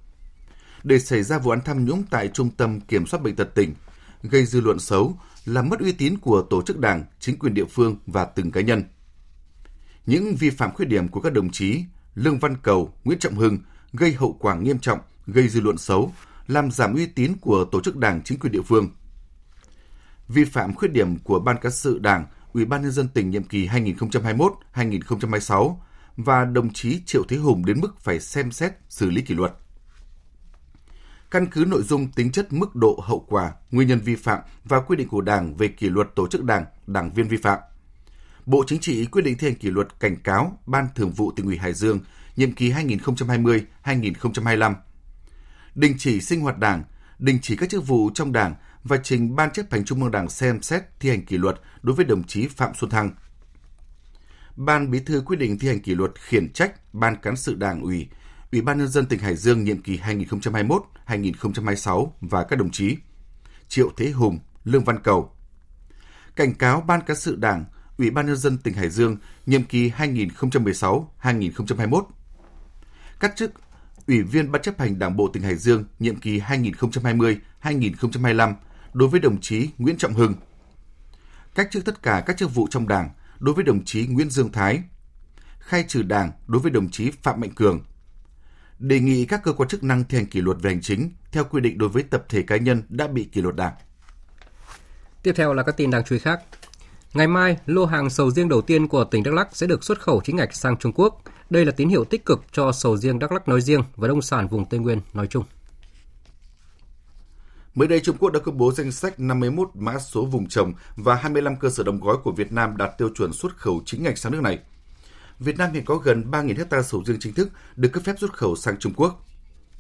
Để xảy ra vụ án tham nhũng tại Trung tâm Kiểm soát Bệnh tật tỉnh, gây dư luận xấu, làm mất uy tín của tổ chức đảng, chính quyền địa phương và từng cá nhân. Những vi phạm khuyết điểm của các đồng chí Lương Văn Cầu, Nguyễn Trọng Hưng gây hậu quả nghiêm trọng, gây dư luận xấu, làm giảm uy tín của tổ chức đảng, chính quyền địa phương. Vi phạm khuyết điểm của Ban cán sự Đảng, Ủy ban nhân dân tỉnh nhiệm kỳ 2021-2026 và đồng chí Triệu Thế Hùng đến mức phải xem xét xử lý kỷ luật. Căn cứ nội dung tính chất mức độ hậu quả, nguyên nhân vi phạm và quy định của Đảng về kỷ luật tổ chức Đảng, đảng viên vi phạm. Bộ Chính trị quyết định thi hành kỷ luật cảnh cáo Ban Thường vụ tỉnh ủy Hải Dương nhiệm kỳ 2020-2025. Đình chỉ sinh hoạt Đảng, đình chỉ các chức vụ trong Đảng và trình Ban chấp hành Trung ương Đảng xem xét thi hành kỷ luật đối với đồng chí Phạm Xuân Thăng. Ban Bí thư quyết định thi hành kỷ luật khiển trách Ban cán sự Đảng ủy, Ủy ban nhân dân tỉnh Hải Dương nhiệm kỳ 2021-2026 và các đồng chí Triệu Thế Hùng, Lương Văn Cầu. Cảnh cáo Ban cán sự Đảng, Ủy ban nhân dân tỉnh Hải Dương nhiệm kỳ 2016-2021. Các chức Ủy viên Ban chấp hành Đảng bộ tỉnh Hải Dương nhiệm kỳ 2020-2025 đối với đồng chí Nguyễn Trọng Hưng. Cách chức tất cả các chức vụ trong Đảng đối với đồng chí Nguyễn Dương Thái. Khai trừ Đảng đối với đồng chí Phạm Mạnh Cường. Đề nghị các cơ quan chức năng thi hành kỷ luật về hành chính theo quy định đối với tập thể cá nhân đã bị kỷ luật Đảng. Tiếp theo là các tin đáng chú ý khác. Ngày mai, lô hàng sầu riêng đầu tiên của tỉnh Đắk Lắk sẽ được xuất khẩu chính ngạch sang Trung Quốc. Đây là tín hiệu tích cực cho sầu riêng Đắk Lắk nói riêng và nông sản vùng Tây Nguyên nói chung. Mới đây, Trung Quốc đã công bố danh sách 51 mã số vùng trồng và 25 cơ sở đóng gói của Việt Nam đạt tiêu chuẩn xuất khẩu chính ngạch sang nước này. Việt Nam hiện có gần 3.000 hecta sầu riêng chính thức được cấp phép xuất khẩu sang Trung Quốc.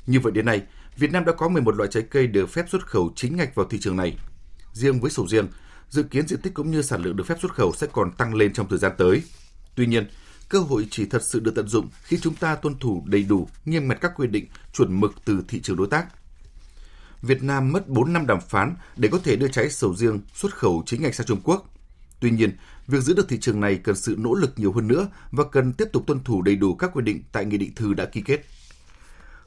Như vậy đến nay, Việt Nam đã có 11 loại trái cây được phép xuất khẩu chính ngạch vào thị trường này. Riêng với sầu riêng, dự kiến diện tích cũng như sản lượng được phép xuất khẩu sẽ còn tăng lên trong thời gian tới. Tuy nhiên, cơ hội chỉ thật sự được tận dụng khi chúng ta tuân thủ đầy đủ, nghiêm ngặt các quy định, chuẩn mực từ thị trường đối tác. Việt Nam mất 4 năm đàm phán để có thể đưa trái sầu riêng xuất khẩu chính ngạch sang Trung Quốc. Tuy nhiên, việc giữ được thị trường này cần sự nỗ lực nhiều hơn nữa và cần tiếp tục tuân thủ đầy đủ các quy định tại nghị định thư đã ký kết.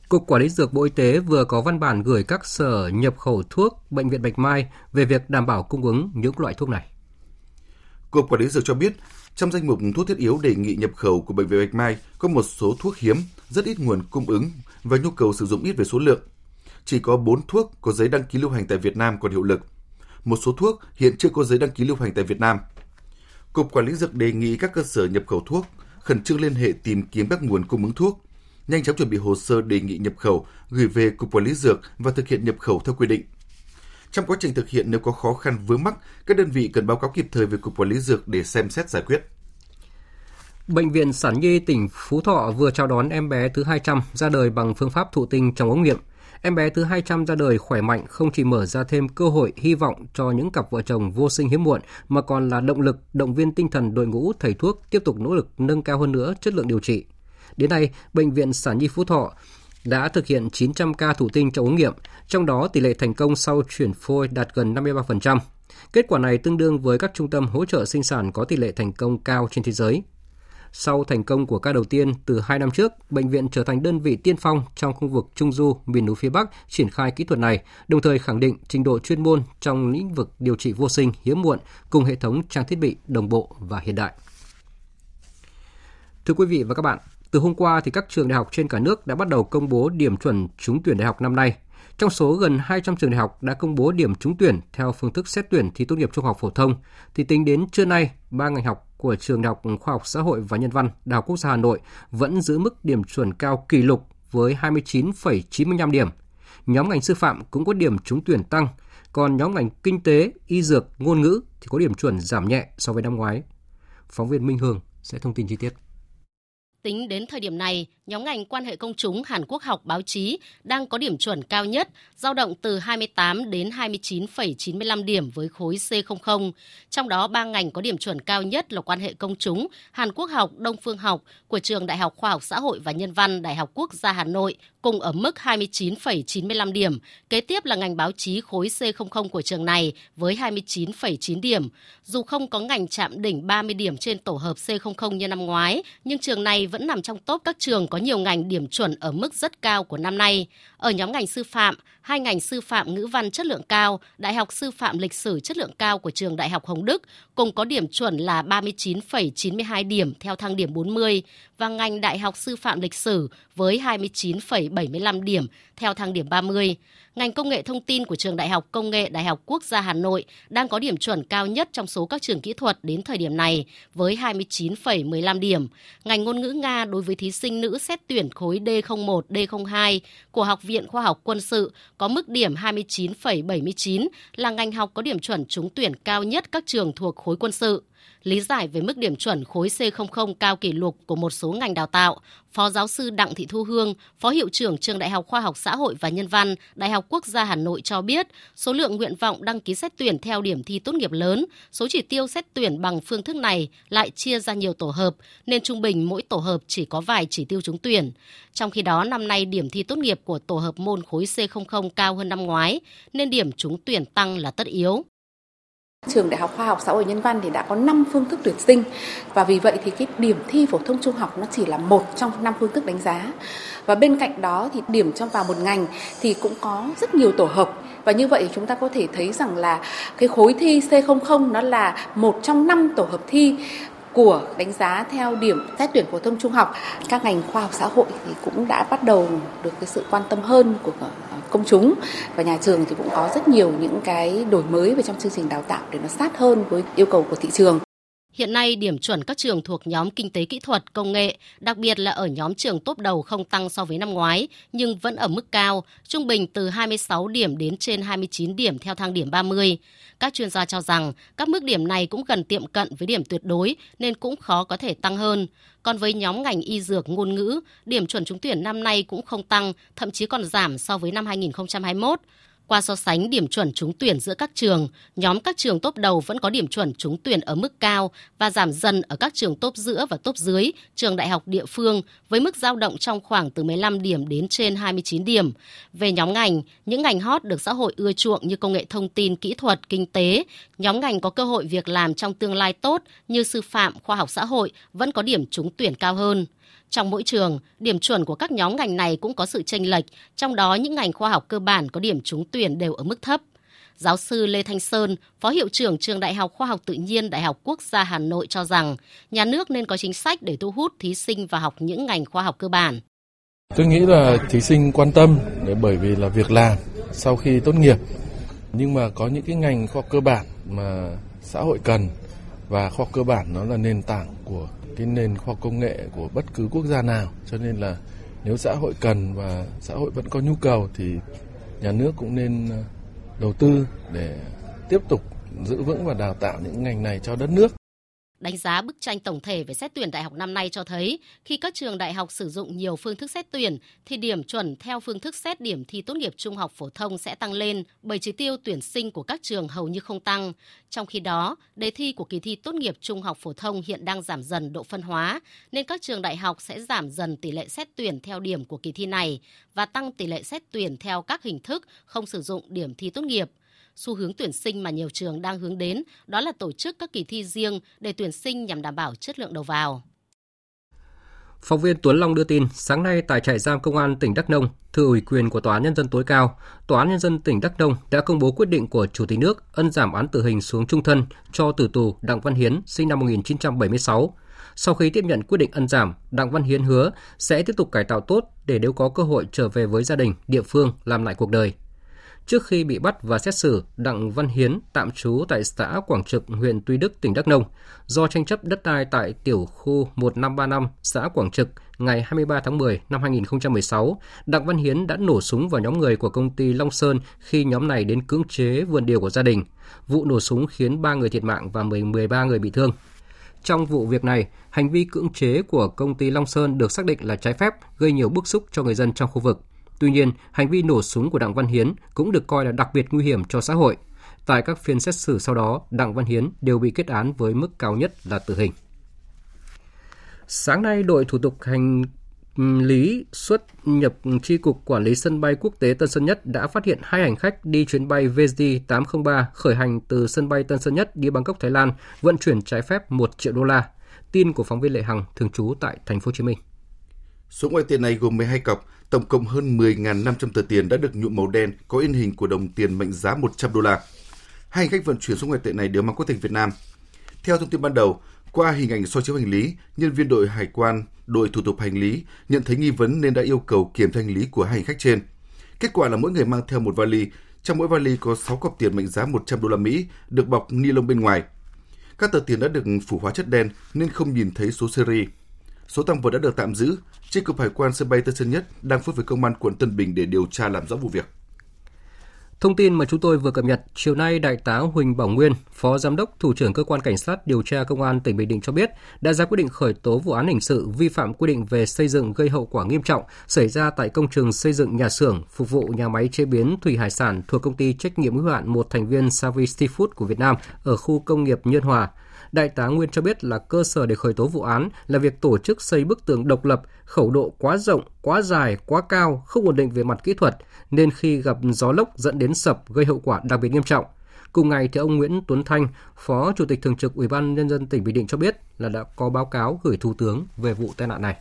Cục Quản lý Dược Bộ Y tế vừa có văn bản gửi các sở nhập khẩu thuốc Bệnh viện Bạch Mai về việc đảm bảo cung ứng những loại thuốc này. Cục Quản lý Dược cho biết, trong danh mục thuốc thiết yếu đề nghị nhập khẩu của Bệnh viện Bạch Mai có một số thuốc hiếm, rất ít nguồn cung ứng và nhu cầu sử dụng ít về số lượng. Chỉ có 4 thuốc có giấy đăng ký lưu hành tại Việt Nam còn hiệu lực. Một số thuốc hiện chưa có giấy đăng ký lưu hành tại Việt Nam. Cục Quản lý Dược đề nghị các cơ sở nhập khẩu thuốc khẩn trương liên hệ tìm kiếm các nguồn cung ứng thuốc, nhanh chóng chuẩn bị hồ sơ đề nghị nhập khẩu gửi về Cục Quản lý Dược và thực hiện nhập khẩu theo quy định. Trong quá trình thực hiện nếu có khó khăn vướng mắc, các đơn vị cần báo cáo kịp thời về Cục Quản lý Dược để xem xét giải quyết. Bệnh viện Sản Nhi tỉnh Phú Thọ vừa chào đón em bé thứ 200 ra đời bằng phương pháp thụ tinh trong ống nghiệm. Em bé thứ 200 ra đời khỏe mạnh không chỉ mở ra thêm cơ hội hy vọng cho những cặp vợ chồng vô sinh hiếm muộn mà còn là động lực, động viên tinh thần đội ngũ thầy thuốc tiếp tục nỗ lực nâng cao hơn nữa chất lượng điều trị. Đến nay, Bệnh viện Sản Nhi Phú Thọ đã thực hiện 900 ca thụ tinh trong ống nghiệm, trong đó tỷ lệ thành công sau chuyển phôi đạt gần 53%. Kết quả này tương đương với các trung tâm hỗ trợ sinh sản có tỷ lệ thành công cao trên thế giới. Sau thành công của ca đầu tiên từ 2 năm trước, bệnh viện trở thành đơn vị tiên phong trong khu vực Trung Du, miền núi phía Bắc triển khai kỹ thuật này, đồng thời khẳng định trình độ chuyên môn trong lĩnh vực điều trị vô sinh hiếm muộn cùng hệ thống trang thiết bị đồng bộ và hiện đại. Thưa quý vị và các bạn, từ hôm qua thì các trường đại học trên cả nước đã bắt đầu công bố điểm chuẩn trúng tuyển đại học năm nay. Trong số gần 200 trường đại học đã công bố điểm trúng tuyển theo phương thức xét tuyển thi tốt nghiệp trung học phổ thông, thì tính đến trưa nay, ba ngành học của trường Đại học Khoa học Xã hội và Nhân văn Đại học Quốc gia Hà Nội vẫn giữ mức điểm chuẩn cao kỷ lục với 29,95 điểm. Nhóm ngành sư phạm cũng có điểm trúng tuyển tăng, còn nhóm ngành kinh tế, y dược, ngôn ngữ thì có điểm chuẩn giảm nhẹ so với năm ngoái. Phóng viên Minh Hương sẽ thông tin chi tiết. Tính đến thời điểm này, nhóm ngành quan hệ công chúng Hàn Quốc học báo chí đang có điểm chuẩn cao nhất, dao động từ 28 đến 29,95 điểm với khối C00. Trong đó, ba ngành có điểm chuẩn cao nhất là quan hệ công chúng, Hàn Quốc học, Đông Phương học của trường Đại học Khoa học Xã hội và Nhân văn Đại học Quốc gia Hà Nội cùng ở mức 29,95 điểm. Kế tiếp là ngành báo chí khối C00 của trường này với 29,9 điểm. Dù không có ngành chạm đỉnh 30 điểm trên tổ hợp C00 như năm ngoái, nhưng trường này vẫn nằm trong top các trường có nhiều ngành điểm chuẩn ở mức rất cao của năm nay. Ở nhóm ngành sư phạm, hai ngành sư phạm ngữ văn chất lượng cao, Đại học Sư phạm Lịch sử chất lượng cao của trường Đại học Hồng Đức cùng có điểm chuẩn là 39,92 điểm theo thang điểm 40 và ngành Đại học Sư phạm Lịch sử với 29,75 điểm theo thang điểm 30 ngành công nghệ thông tin của trường Đại học Công nghệ Đại học Quốc gia Hà Nội đang có điểm chuẩn cao nhất trong số các trường kỹ thuật đến thời điểm này với 29,15 điểm. Ngành ngôn ngữ Nga đối với thí sinh nữ xét tuyển khối D01, D02 của Học viện Khoa học Quân sự có mức điểm 29,79 là ngành học có điểm chuẩn trúng tuyển cao nhất các trường thuộc khối quân sự lý giải về mức điểm chuẩn khối C00 cao kỷ lục của một số ngành đào tạo, Phó giáo sư Đặng Thị Thu Hương, Phó hiệu trưởng Trường Đại học Khoa học Xã hội và Nhân văn, Đại học Quốc gia Hà Nội cho biết, số lượng nguyện vọng đăng ký xét tuyển theo điểm thi tốt nghiệp lớn, số chỉ tiêu xét tuyển bằng phương thức này lại chia ra nhiều tổ hợp, nên trung bình mỗi tổ hợp chỉ có vài chỉ tiêu trúng tuyển. Trong khi đó, năm nay điểm thi tốt nghiệp của tổ hợp môn khối C00 cao hơn năm ngoái, nên điểm trúng tuyển tăng là tất yếu. Trường Đại học Khoa học Xã hội Nhân văn thì đã có 5 phương thức tuyển sinh. Và vì vậy thì cái điểm thi phổ thông trung học nó chỉ là một trong 5 phương thức đánh giá. Và bên cạnh đó thì điểm trong vào một ngành thì cũng có rất nhiều tổ hợp. Và như vậy chúng ta có thể thấy rằng là cái khối thi C00 nó là một trong năm tổ hợp thi của đánh giá theo điểm xét tuyển phổ thông trung học, các ngành khoa học xã hội thì cũng đã bắt đầu được cái sự quan tâm hơn của ờ, công chúng và nhà trường thì cũng có rất nhiều những cái đổi mới về trong chương trình đào tạo để nó sát hơn với yêu cầu của thị trường. Hiện nay, điểm chuẩn các trường thuộc nhóm kinh tế kỹ thuật, công nghệ, đặc biệt là ở nhóm trường tốt đầu không tăng so với năm ngoái, nhưng vẫn ở mức cao, trung bình từ 26 điểm đến trên 29 điểm theo thang điểm 30. Các chuyên gia cho rằng các mức điểm này cũng gần tiệm cận với điểm tuyệt đối nên cũng khó có thể tăng hơn. Còn với nhóm ngành y dược ngôn ngữ, điểm chuẩn trúng tuyển năm nay cũng không tăng, thậm chí còn giảm so với năm 2021. Qua so sánh điểm chuẩn trúng tuyển giữa các trường, nhóm các trường top đầu vẫn có điểm chuẩn trúng tuyển ở mức cao và giảm dần ở các trường top giữa và top dưới, trường đại học địa phương với mức dao động trong khoảng từ 15 điểm đến trên 29 điểm. Về nhóm ngành, những ngành hot được xã hội ưa chuộng như công nghệ thông tin, kỹ thuật, kinh tế, nhóm ngành có cơ hội việc làm trong tương lai tốt như sư phạm, khoa học xã hội vẫn có điểm trúng tuyển cao hơn. Trong mỗi trường, điểm chuẩn của các nhóm ngành này cũng có sự chênh lệch, trong đó những ngành khoa học cơ bản có điểm trúng tuyển đều ở mức thấp. Giáo sư Lê Thanh Sơn, Phó Hiệu trưởng Trường Đại học Khoa học Tự nhiên Đại học Quốc gia Hà Nội cho rằng, nhà nước nên có chính sách để thu hút thí sinh vào học những ngành khoa học cơ bản. Tôi nghĩ là thí sinh quan tâm để bởi vì là việc làm sau khi tốt nghiệp. Nhưng mà có những cái ngành khoa học cơ bản mà xã hội cần và khoa học cơ bản nó là nền tảng của cái nền khoa học công nghệ của bất cứ quốc gia nào. Cho nên là nếu xã hội cần và xã hội vẫn có nhu cầu thì nhà nước cũng nên ờ, đầu tư để tiếp tục giữ vững và đào tạo những ngành này cho đất nước. Đánh giá bức tranh tổng thể về xét tuyển đại học năm nay cho thấy, khi các trường đại học sử dụng nhiều phương thức xét tuyển, thì điểm chuẩn theo phương thức xét điểm thi tốt nghiệp trung học phổ thông sẽ tăng lên, bởi chỉ tiêu tuyển sinh của các trường hầu như không tăng. Trong khi đó, đề thi của kỳ thi tốt nghiệp trung học phổ thông hiện đang giảm dần độ phân hóa, nên các trường đại học sẽ giảm dần tỷ lệ xét tuyển theo điểm của kỳ thi này và tăng tỷ lệ xét tuyển theo các hình thức không sử dụng điểm thi tốt nghiệp xu hướng tuyển sinh mà nhiều trường đang hướng đến đó là tổ chức các kỳ thi riêng để tuyển sinh nhằm đảm bảo chất lượng đầu vào. Phóng viên Tuấn Long đưa tin, sáng nay tại trại giam công an tỉnh Đắk Nông, thừa ủy quyền của Tòa án Nhân dân tối cao, Tòa án Nhân dân tỉnh Đắk Nông đã công bố quyết định của Chủ tịch nước ân giảm án tử hình xuống trung thân cho tử tù Đặng Văn Hiến, sinh năm 1976. Sau khi tiếp nhận quyết định ân giảm, Đặng Văn Hiến hứa sẽ tiếp tục cải tạo tốt để nếu có cơ hội trở về với gia đình, địa phương làm lại cuộc đời. Trước khi bị bắt và xét xử, Đặng Văn Hiến tạm trú tại xã Quảng Trực, huyện Tuy Đức, tỉnh Đắk Nông. Do tranh chấp đất đai tại tiểu khu 1535, xã Quảng Trực, ngày 23 tháng 10 năm 2016, Đặng Văn Hiến đã nổ súng vào nhóm người của công ty Long Sơn khi nhóm này đến cưỡng chế vườn điều của gia đình. Vụ nổ súng khiến 3 người thiệt mạng và 13 người bị thương. Trong vụ việc này, hành vi cưỡng chế của công ty Long Sơn được xác định là trái phép, gây nhiều bức xúc cho người dân trong khu vực. Tuy nhiên, hành vi nổ súng của Đặng Văn Hiến cũng được coi là đặc biệt nguy hiểm cho xã hội. Tại các phiên xét xử sau đó, Đặng Văn Hiến đều bị kết án với mức cao nhất là tử hình. Sáng nay, đội thủ tục hành lý xuất nhập tri cục quản lý sân bay quốc tế Tân Sơn Nhất đã phát hiện hai hành khách đi chuyến bay VZ803 khởi hành từ sân bay Tân Sơn Nhất đi Bangkok, Thái Lan, vận chuyển trái phép 1 triệu đô la. Tin của phóng viên Lệ Hằng thường trú tại thành phố Hồ Chí Minh. Số ngoại tệ này gồm 12 cọc, tổng cộng hơn 10.500 tờ tiền đã được nhuộm màu đen có in hình của đồng tiền mệnh giá 100 đô la. Hai hành khách vận chuyển số ngoại tệ này đều mang quốc tịch Việt Nam. Theo thông tin ban đầu, qua hình ảnh soi chiếu hành lý, nhân viên đội hải quan, đội thủ tục hành lý nhận thấy nghi vấn nên đã yêu cầu kiểm tra hành lý của hai hành khách trên. Kết quả là mỗi người mang theo một vali, trong mỗi vali có 6 cọc tiền mệnh giá 100 đô la Mỹ được bọc ni lông bên ngoài. Các tờ tiền đã được phủ hóa chất đen nên không nhìn thấy số series. Số tăng vật đã được tạm giữ. Chi cục Hải quan sân bay Tân Sơn Nhất đang phối với công an quận Tân Bình để điều tra làm rõ vụ việc. Thông tin mà chúng tôi vừa cập nhật, chiều nay Đại tá Huỳnh Bảo Nguyên, Phó Giám đốc Thủ trưởng Cơ quan Cảnh sát điều tra Công an tỉnh Bình Định cho biết đã ra quyết định khởi tố vụ án hình sự vi phạm quy định về xây dựng gây hậu quả nghiêm trọng xảy ra tại công trường xây dựng nhà xưởng phục vụ nhà máy chế biến thủy hải sản thuộc công ty trách nhiệm hữu hạn một thành viên Savi Seafood của Việt Nam ở khu công nghiệp Nhân Hòa. Đại tá Nguyên cho biết là cơ sở để khởi tố vụ án là việc tổ chức xây bức tường độc lập, khẩu độ quá rộng, quá dài, quá cao, không ổn định về mặt kỹ thuật, nên khi gặp gió lốc dẫn đến sập gây hậu quả đặc biệt nghiêm trọng. Cùng ngày thì ông Nguyễn Tuấn Thanh, Phó Chủ tịch Thường trực Ủy ban Nhân dân tỉnh Bình Định cho biết là đã có báo cáo gửi Thủ tướng về vụ tai nạn này.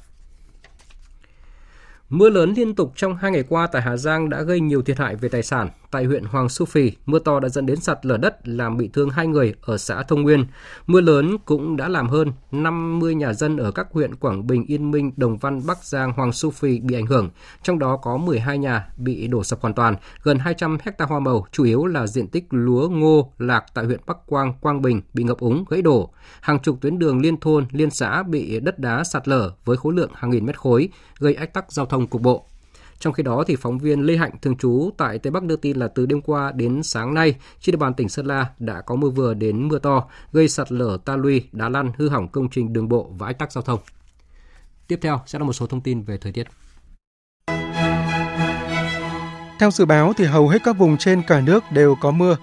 Mưa lớn liên tục trong hai ngày qua tại Hà Giang đã gây nhiều thiệt hại về tài sản. Tại huyện Hoàng Su Phi, mưa to đã dẫn đến sạt lở đất làm bị thương hai người ở xã Thông Nguyên. Mưa lớn cũng đã làm hơn 50 nhà dân ở các huyện Quảng Bình, Yên Minh, Đồng Văn, Bắc Giang, Hoàng Su Phi bị ảnh hưởng. Trong đó có 12 nhà bị đổ sập hoàn toàn, gần 200 hecta hoa màu, chủ yếu là diện tích lúa ngô, lạc tại huyện Bắc Quang, Quang Bình bị ngập úng, gãy đổ. Hàng chục tuyến đường liên thôn, liên xã bị đất đá sạt lở với khối lượng hàng nghìn mét khối, gây ách tắc giao thông cục bộ. Trong khi đó, thì phóng viên Lê Hạnh thường trú tại Tây Bắc đưa tin là từ đêm qua đến sáng nay, trên địa bàn tỉnh Sơn La đã có mưa vừa đến mưa to, gây sạt lở ta luy, đá lăn, hư hỏng công trình đường bộ và ách tắc giao thông. Tiếp theo sẽ là một số thông tin về thời tiết. Theo dự báo thì hầu hết các vùng trên cả nước đều có mưa.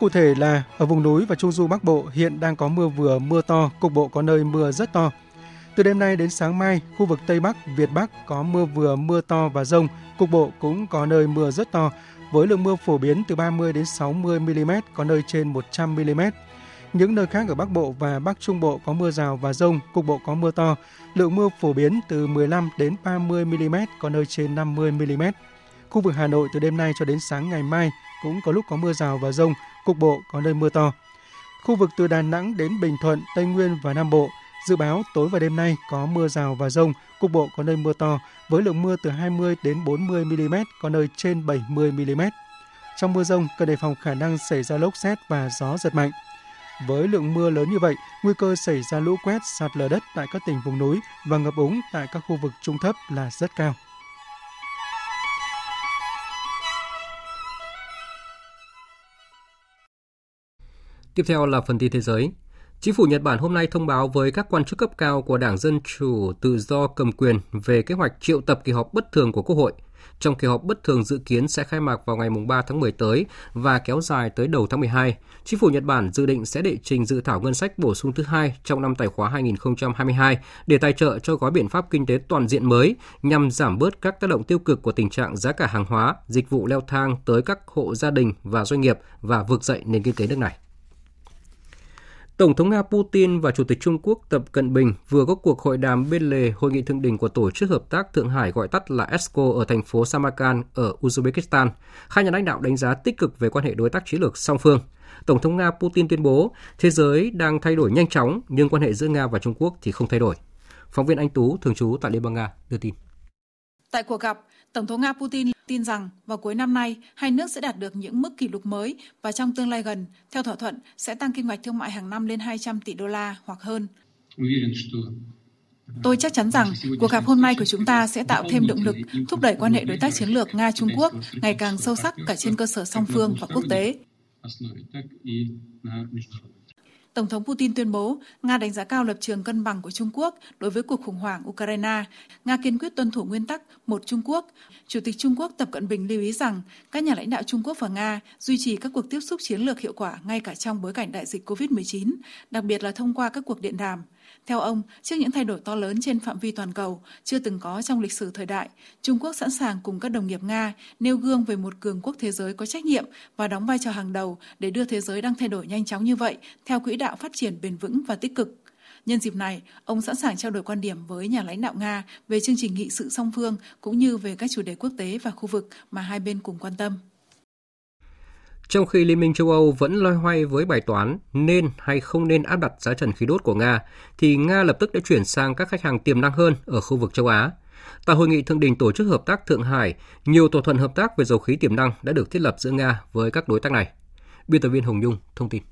Cụ thể là ở vùng núi và trung du Bắc Bộ hiện đang có mưa vừa, mưa to, cục bộ có nơi mưa rất to. Từ đêm nay đến sáng mai, khu vực Tây Bắc, Việt Bắc có mưa vừa, mưa to và rông, cục bộ cũng có nơi mưa rất to, với lượng mưa phổ biến từ 30 đến 60 mm, có nơi trên 100 mm. Những nơi khác ở Bắc Bộ và Bắc Trung Bộ có mưa rào và rông, cục bộ có mưa to, lượng mưa phổ biến từ 15 đến 30 mm, có nơi trên 50 mm. Khu vực Hà Nội từ đêm nay cho đến sáng ngày mai cũng có lúc có mưa rào và rông, cục bộ có nơi mưa to. Khu vực từ Đà Nẵng đến Bình Thuận, Tây Nguyên và Nam Bộ Dự báo tối và đêm nay có mưa rào và rông, cục bộ có nơi mưa to với lượng mưa từ 20 đến 40 mm, có nơi trên 70 mm. Trong mưa rông cần đề phòng khả năng xảy ra lốc xét và gió giật mạnh. Với lượng mưa lớn như vậy, nguy cơ xảy ra lũ quét, sạt lở đất tại các tỉnh vùng núi và ngập úng tại các khu vực trung thấp là rất cao. Tiếp theo là phần tin thế giới. Chính phủ Nhật Bản hôm nay thông báo với các quan chức cấp cao của Đảng Dân Chủ Tự do cầm quyền về kế hoạch triệu tập kỳ họp bất thường của Quốc hội. Trong kỳ họp bất thường dự kiến sẽ khai mạc vào ngày 3 tháng 10 tới và kéo dài tới đầu tháng 12. Chính phủ Nhật Bản dự định sẽ đệ trình dự thảo ngân sách bổ sung thứ hai trong năm tài khóa 2022 để tài trợ cho gói biện pháp kinh tế toàn diện mới nhằm giảm bớt các tác động tiêu cực của tình trạng giá cả hàng hóa, dịch vụ leo thang tới các hộ gia đình và doanh nghiệp và vực dậy nền kinh tế nước này. Tổng thống Nga Putin và Chủ tịch Trung Quốc Tập Cận Bình vừa có cuộc hội đàm bên lề hội nghị thượng đỉnh của Tổ chức Hợp tác Thượng Hải gọi tắt là ESCO ở thành phố Samarkand ở Uzbekistan. Hai nhà lãnh đạo đánh giá tích cực về quan hệ đối tác chiến lược song phương. Tổng thống Nga Putin tuyên bố thế giới đang thay đổi nhanh chóng nhưng quan hệ giữa Nga và Trung Quốc thì không thay đổi. Phóng viên Anh Tú, thường trú tại Liên bang Nga, đưa tin. Tại cuộc gặp, Tổng thống Nga Putin tin rằng vào cuối năm nay, hai nước sẽ đạt được những mức kỷ lục mới và trong tương lai gần, theo thỏa thuận, sẽ tăng kim ngạch thương mại hàng năm lên 200 tỷ đô la hoặc hơn. Tôi chắc chắn rằng cuộc gặp hôm nay của chúng ta sẽ tạo thêm động lực thúc đẩy quan hệ đối tác chiến lược Nga-Trung Quốc ngày càng sâu sắc cả trên cơ sở song phương và quốc tế. Tổng thống Putin tuyên bố Nga đánh giá cao lập trường cân bằng của Trung Quốc đối với cuộc khủng hoảng Ukraine. Nga kiên quyết tuân thủ nguyên tắc một Trung Quốc. Chủ tịch Trung Quốc Tập Cận Bình lưu ý rằng các nhà lãnh đạo Trung Quốc và Nga duy trì các cuộc tiếp xúc chiến lược hiệu quả ngay cả trong bối cảnh đại dịch COVID-19, đặc biệt là thông qua các cuộc điện đàm. Theo ông, trước những thay đổi to lớn trên phạm vi toàn cầu chưa từng có trong lịch sử thời đại, Trung Quốc sẵn sàng cùng các đồng nghiệp Nga nêu gương về một cường quốc thế giới có trách nhiệm và đóng vai trò hàng đầu để đưa thế giới đang thay đổi nhanh chóng như vậy theo quỹ đạo phát triển bền vững và tích cực. Nhân dịp này, ông sẵn sàng trao đổi quan điểm với nhà lãnh đạo Nga về chương trình nghị sự song phương cũng như về các chủ đề quốc tế và khu vực mà hai bên cùng quan tâm. Trong khi Liên minh châu Âu vẫn loay hoay với bài toán nên hay không nên áp đặt giá trần khí đốt của Nga, thì Nga lập tức đã chuyển sang các khách hàng tiềm năng hơn ở khu vực châu Á. Tại hội nghị thượng đỉnh tổ chức hợp tác Thượng Hải, nhiều thỏa thuận hợp tác về dầu khí tiềm năng đã được thiết lập giữa Nga với các đối tác này. Biên tập viên Hồng Nhung thông tin.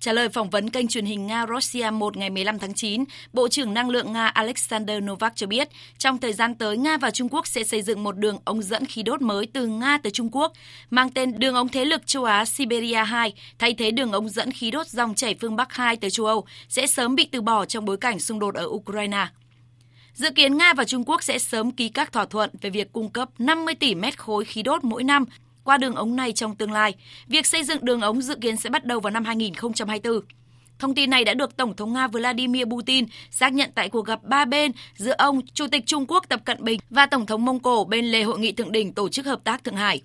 Trả lời phỏng vấn kênh truyền hình Nga Russia 1 ngày 15 tháng 9, Bộ trưởng Năng lượng Nga Alexander Novak cho biết, trong thời gian tới Nga và Trung Quốc sẽ xây dựng một đường ống dẫn khí đốt mới từ Nga tới Trung Quốc, mang tên đường ống thế lực châu Á Siberia 2, thay thế đường ống dẫn khí đốt dòng chảy phương Bắc 2 tới châu Âu, sẽ sớm bị từ bỏ trong bối cảnh xung đột ở Ukraine. Dự kiến Nga và Trung Quốc sẽ sớm ký các thỏa thuận về việc cung cấp 50 tỷ mét khối khí đốt mỗi năm qua đường ống này trong tương lai. Việc xây dựng đường ống dự kiến sẽ bắt đầu vào năm 2024. Thông tin này đã được Tổng thống Nga Vladimir Putin xác nhận tại cuộc gặp ba bên giữa ông, Chủ tịch Trung Quốc Tập Cận Bình và Tổng thống Mông Cổ bên lề hội nghị thượng đỉnh Tổ chức Hợp tác Thượng Hải.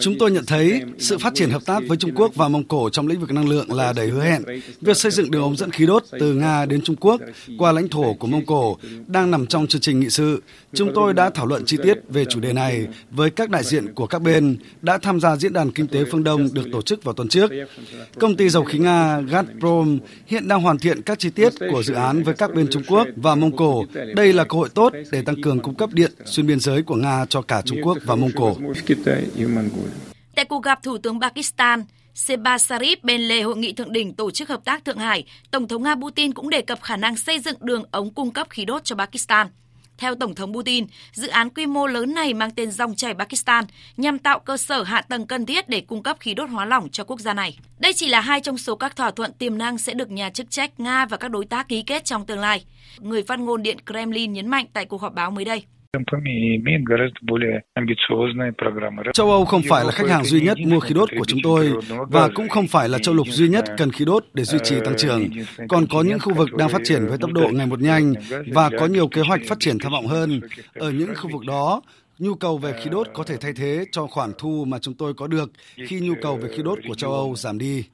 Chúng tôi nhận thấy sự phát triển hợp tác với Trung Quốc và Mông Cổ trong lĩnh vực năng lượng là đầy hứa hẹn. Việc xây dựng đường ống dẫn khí đốt từ Nga đến Trung Quốc qua lãnh thổ của Mông Cổ đang nằm trong chương trình nghị sự. Chúng tôi đã thảo luận chi tiết về chủ đề này với các đại diện của các bên đã tham gia diễn đàn kinh tế phương Đông được tổ chức vào tuần trước. Công ty dầu khí Nga Gazprom hiện đang hoàn thiện các chi tiết của dự án với các bên Trung Quốc và Mông Cổ. Đây là cơ hội tốt để tăng cường cung cấp điện xuyên biên giới của Nga cho cả Trung Quốc và Mông Cổ. Tại cuộc gặp Thủ tướng Pakistan, Seba Sharif bên lề hội nghị thượng đỉnh Tổ chức Hợp tác Thượng Hải, Tổng thống Nga Putin cũng đề cập khả năng xây dựng đường ống cung cấp khí đốt cho Pakistan. Theo Tổng thống Putin, dự án quy mô lớn này mang tên dòng chảy Pakistan nhằm tạo cơ sở hạ tầng cần thiết để cung cấp khí đốt hóa lỏng cho quốc gia này. Đây chỉ là hai trong số các thỏa thuận tiềm năng sẽ được nhà chức trách Nga và các đối tác ký kết trong tương lai. Người phát ngôn Điện Kremlin nhấn mạnh tại cuộc họp báo mới đây. Châu Âu không phải là khách hàng duy nhất mua khí đốt của chúng tôi và cũng không phải là châu lục duy nhất cần khí đốt để duy trì tăng trưởng. Còn có những khu vực đang phát triển với tốc độ ngày một nhanh và có nhiều kế hoạch phát triển tham vọng hơn. Ở những khu vực đó, nhu cầu về khí đốt có thể thay thế cho khoản thu mà chúng tôi có được khi nhu cầu về khí đốt của châu Âu giảm đi.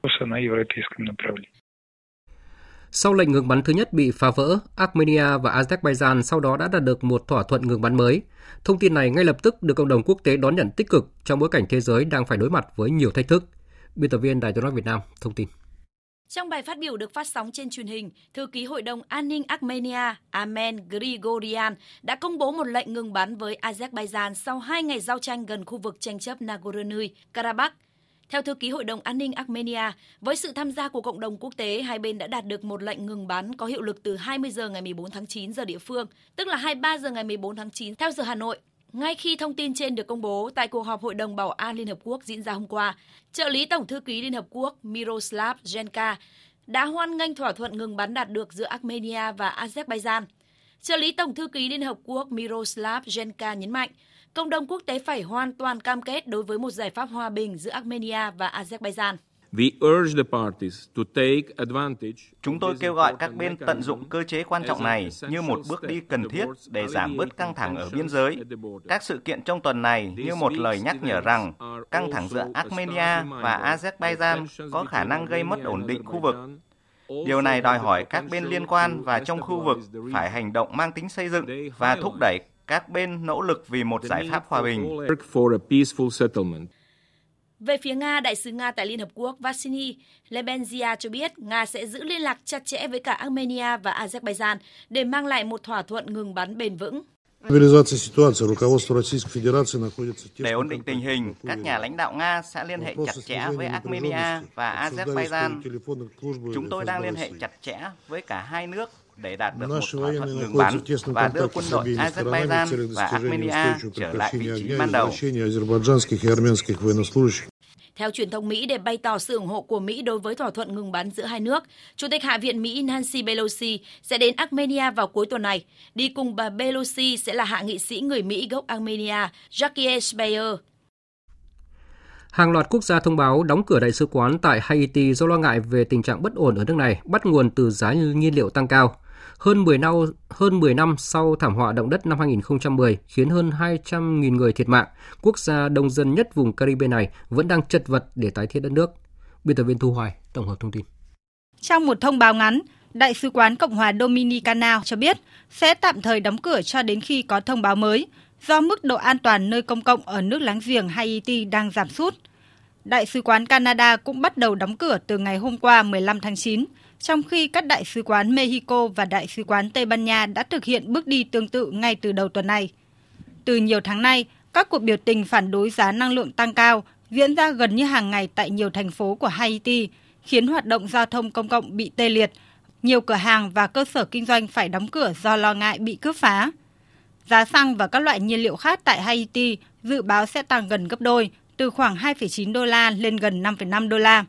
Sau lệnh ngừng bắn thứ nhất bị phá vỡ, Armenia và Azerbaijan sau đó đã đạt được một thỏa thuận ngừng bắn mới. Thông tin này ngay lập tức được cộng đồng quốc tế đón nhận tích cực trong bối cảnh thế giới đang phải đối mặt với nhiều thách thức. Biên tập viên Đài tiếng nói Việt Nam thông tin. Trong bài phát biểu được phát sóng trên truyền hình, thư ký Hội đồng An ninh Armenia Amen Grigorian đã công bố một lệnh ngừng bắn với Azerbaijan sau hai ngày giao tranh gần khu vực tranh chấp Nagorno-Karabakh theo thư ký Hội đồng An ninh Armenia, với sự tham gia của cộng đồng quốc tế, hai bên đã đạt được một lệnh ngừng bắn có hiệu lực từ 20 giờ ngày 14 tháng 9 giờ địa phương, tức là 23 giờ ngày 14 tháng 9 theo giờ Hà Nội. Ngay khi thông tin trên được công bố tại cuộc họp Hội đồng Bảo an Liên Hợp Quốc diễn ra hôm qua, trợ lý Tổng thư ký Liên Hợp Quốc Miroslav Genka đã hoan nghênh thỏa thuận ngừng bắn đạt được giữa Armenia và Azerbaijan. Trợ lý Tổng thư ký Liên Hợp Quốc Miroslav Genka nhấn mạnh, cộng đồng quốc tế phải hoàn toàn cam kết đối với một giải pháp hòa bình giữa Armenia và Azerbaijan. Chúng tôi kêu gọi các bên tận dụng cơ chế quan trọng này như một bước đi cần thiết để giảm bớt căng thẳng ở biên giới. Các sự kiện trong tuần này như một lời nhắc nhở rằng căng thẳng giữa Armenia và Azerbaijan có khả năng gây mất ổn định khu vực. Điều này đòi hỏi các bên liên quan và trong khu vực phải hành động mang tính xây dựng và thúc đẩy các bên nỗ lực vì một giải pháp hòa bình. Về phía Nga, Đại sứ Nga tại Liên Hợp Quốc Vasily Lebenzia cho biết Nga sẽ giữ liên lạc chặt chẽ với cả Armenia và Azerbaijan để mang lại một thỏa thuận ngừng bắn bền vững. Để ổn định tình hình, các nhà lãnh đạo Nga sẽ liên hệ chặt chẽ với Armenia và Azerbaijan. Chúng tôi đang liên hệ chặt chẽ với cả hai nước để đạt được một thỏa thuận ngừng bắn và đưa quân đội Azerbaijan và Armenia trở lại vị trí ban đầu. Theo truyền thông Mỹ để bày tỏ sự ủng hộ của Mỹ đối với thỏa thuận ngừng bắn giữa hai nước, Chủ tịch Hạ viện Mỹ Nancy Pelosi sẽ đến Armenia vào cuối tuần này. Đi cùng bà Pelosi sẽ là hạ nghị sĩ người Mỹ gốc Armenia Jackie Speyer. Hàng loạt quốc gia thông báo đóng cửa đại sứ quán tại Haiti do lo ngại về tình trạng bất ổn ở nước này, bắt nguồn từ giá nhiên liệu tăng cao. Hơn 10 năm, hơn 10 năm sau thảm họa động đất năm 2010 khiến hơn 200.000 người thiệt mạng, quốc gia đông dân nhất vùng Caribe này vẫn đang chật vật để tái thiết đất nước. Biên tập viên Thu Hoài tổng hợp thông tin. Trong một thông báo ngắn, Đại sứ quán Cộng hòa Dominicana cho biết sẽ tạm thời đóng cửa cho đến khi có thông báo mới, do mức độ an toàn nơi công cộng ở nước láng giềng Haiti đang giảm sút. Đại sứ quán Canada cũng bắt đầu đóng cửa từ ngày hôm qua 15 tháng 9, trong khi các đại sứ quán Mexico và đại sứ quán Tây Ban Nha đã thực hiện bước đi tương tự ngay từ đầu tuần này. Từ nhiều tháng nay, các cuộc biểu tình phản đối giá năng lượng tăng cao diễn ra gần như hàng ngày tại nhiều thành phố của Haiti, khiến hoạt động giao thông công cộng bị tê liệt. Nhiều cửa hàng và cơ sở kinh doanh phải đóng cửa do lo ngại bị cướp phá. Giá xăng và các loại nhiên liệu khác tại Haiti dự báo sẽ tăng gần gấp đôi, từ khoảng 2,9 đô la lên gần 5,5 đô la.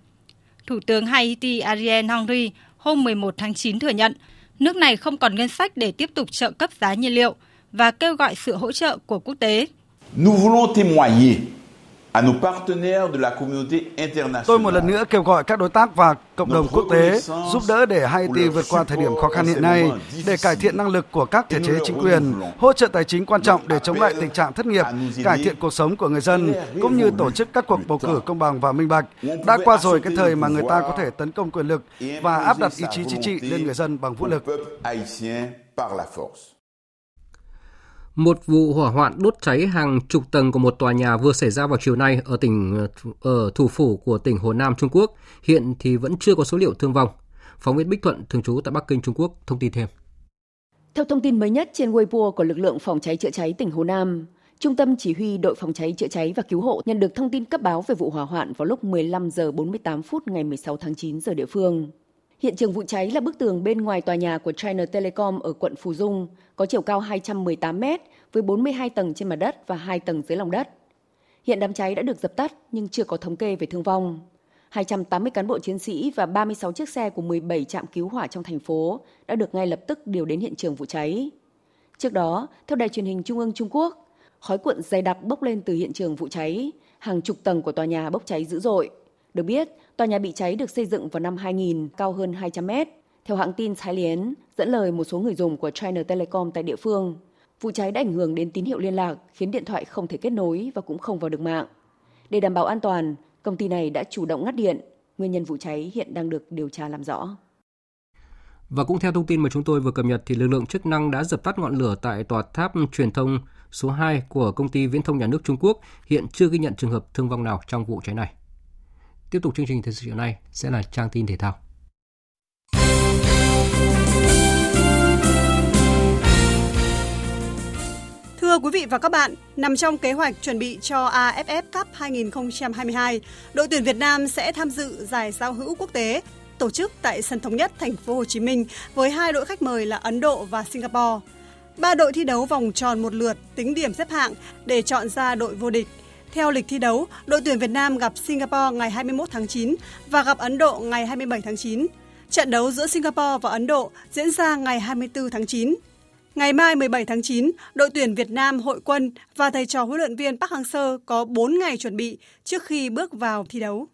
Thủ tướng Haiti Ariel Henry hôm 11 tháng 9 thừa nhận nước này không còn ngân sách để tiếp tục trợ cấp giá nhiên liệu và kêu gọi sự hỗ trợ của quốc tế. Nous voulons témoigner Tôi một lần nữa kêu gọi các đối tác và cộng đồng quốc tế giúp đỡ để Haiti vượt qua thời điểm khó khăn hiện nay, để cải thiện năng lực của các thể chế chính quyền, hỗ trợ tài chính quan trọng để chống lại tình trạng thất nghiệp, cải thiện cuộc sống của người dân, cũng như tổ chức các cuộc bầu cử công bằng và minh bạch. Đã qua rồi cái thời mà người ta có thể tấn công quyền lực và áp đặt ý chí chính trị lên người dân bằng vũ lực. Một vụ hỏa hoạn đốt cháy hàng chục tầng của một tòa nhà vừa xảy ra vào chiều nay ở tỉnh ở thủ phủ của tỉnh Hồ Nam Trung Quốc. Hiện thì vẫn chưa có số liệu thương vong. Phóng viên Bích Thuận thường trú tại Bắc Kinh Trung Quốc thông tin thêm. Theo thông tin mới nhất trên Weibo của lực lượng phòng cháy chữa cháy tỉnh Hồ Nam, Trung tâm Chỉ huy đội phòng cháy chữa cháy và cứu hộ nhận được thông tin cấp báo về vụ hỏa hoạn vào lúc 15 giờ 48 phút ngày 16 tháng 9 giờ địa phương. Hiện trường vụ cháy là bức tường bên ngoài tòa nhà của China Telecom ở quận Phú Dung, có chiều cao 218 m với 42 tầng trên mặt đất và 2 tầng dưới lòng đất. Hiện đám cháy đã được dập tắt nhưng chưa có thống kê về thương vong. 280 cán bộ chiến sĩ và 36 chiếc xe của 17 trạm cứu hỏa trong thành phố đã được ngay lập tức điều đến hiện trường vụ cháy. Trước đó, theo đài truyền hình Trung ương Trung Quốc, khói cuộn dày đặc bốc lên từ hiện trường vụ cháy, hàng chục tầng của tòa nhà bốc cháy dữ dội. Được biết, tòa nhà bị cháy được xây dựng vào năm 2000, cao hơn 200 mét. Theo hãng tin Thái Liến, dẫn lời một số người dùng của China Telecom tại địa phương, vụ cháy đã ảnh hưởng đến tín hiệu liên lạc, khiến điện thoại không thể kết nối và cũng không vào được mạng. Để đảm bảo an toàn, công ty này đã chủ động ngắt điện. Nguyên nhân vụ cháy hiện đang được điều tra làm rõ. Và cũng theo thông tin mà chúng tôi vừa cập nhật thì lực lượng chức năng đã dập tắt ngọn lửa tại tòa tháp truyền thông số 2 của công ty Viễn thông Nhà nước Trung Quốc, hiện chưa ghi nhận trường hợp thương vong nào trong vụ cháy này. Tiếp tục chương trình thời sự chiều nay sẽ là trang tin thể thao. Thưa quý vị và các bạn, nằm trong kế hoạch chuẩn bị cho AFF Cup 2022, đội tuyển Việt Nam sẽ tham dự giải giao hữu quốc tế tổ chức tại sân thống nhất thành phố Hồ Chí Minh với hai đội khách mời là Ấn Độ và Singapore. Ba đội thi đấu vòng tròn một lượt tính điểm xếp hạng để chọn ra đội vô địch. Theo lịch thi đấu, đội tuyển Việt Nam gặp Singapore ngày 21 tháng 9 và gặp Ấn Độ ngày 27 tháng 9. Trận đấu giữa Singapore và Ấn Độ diễn ra ngày 24 tháng 9. Ngày mai 17 tháng 9, đội tuyển Việt Nam hội quân và thầy trò huấn luyện viên Park Hang-seo có 4 ngày chuẩn bị trước khi bước vào thi đấu.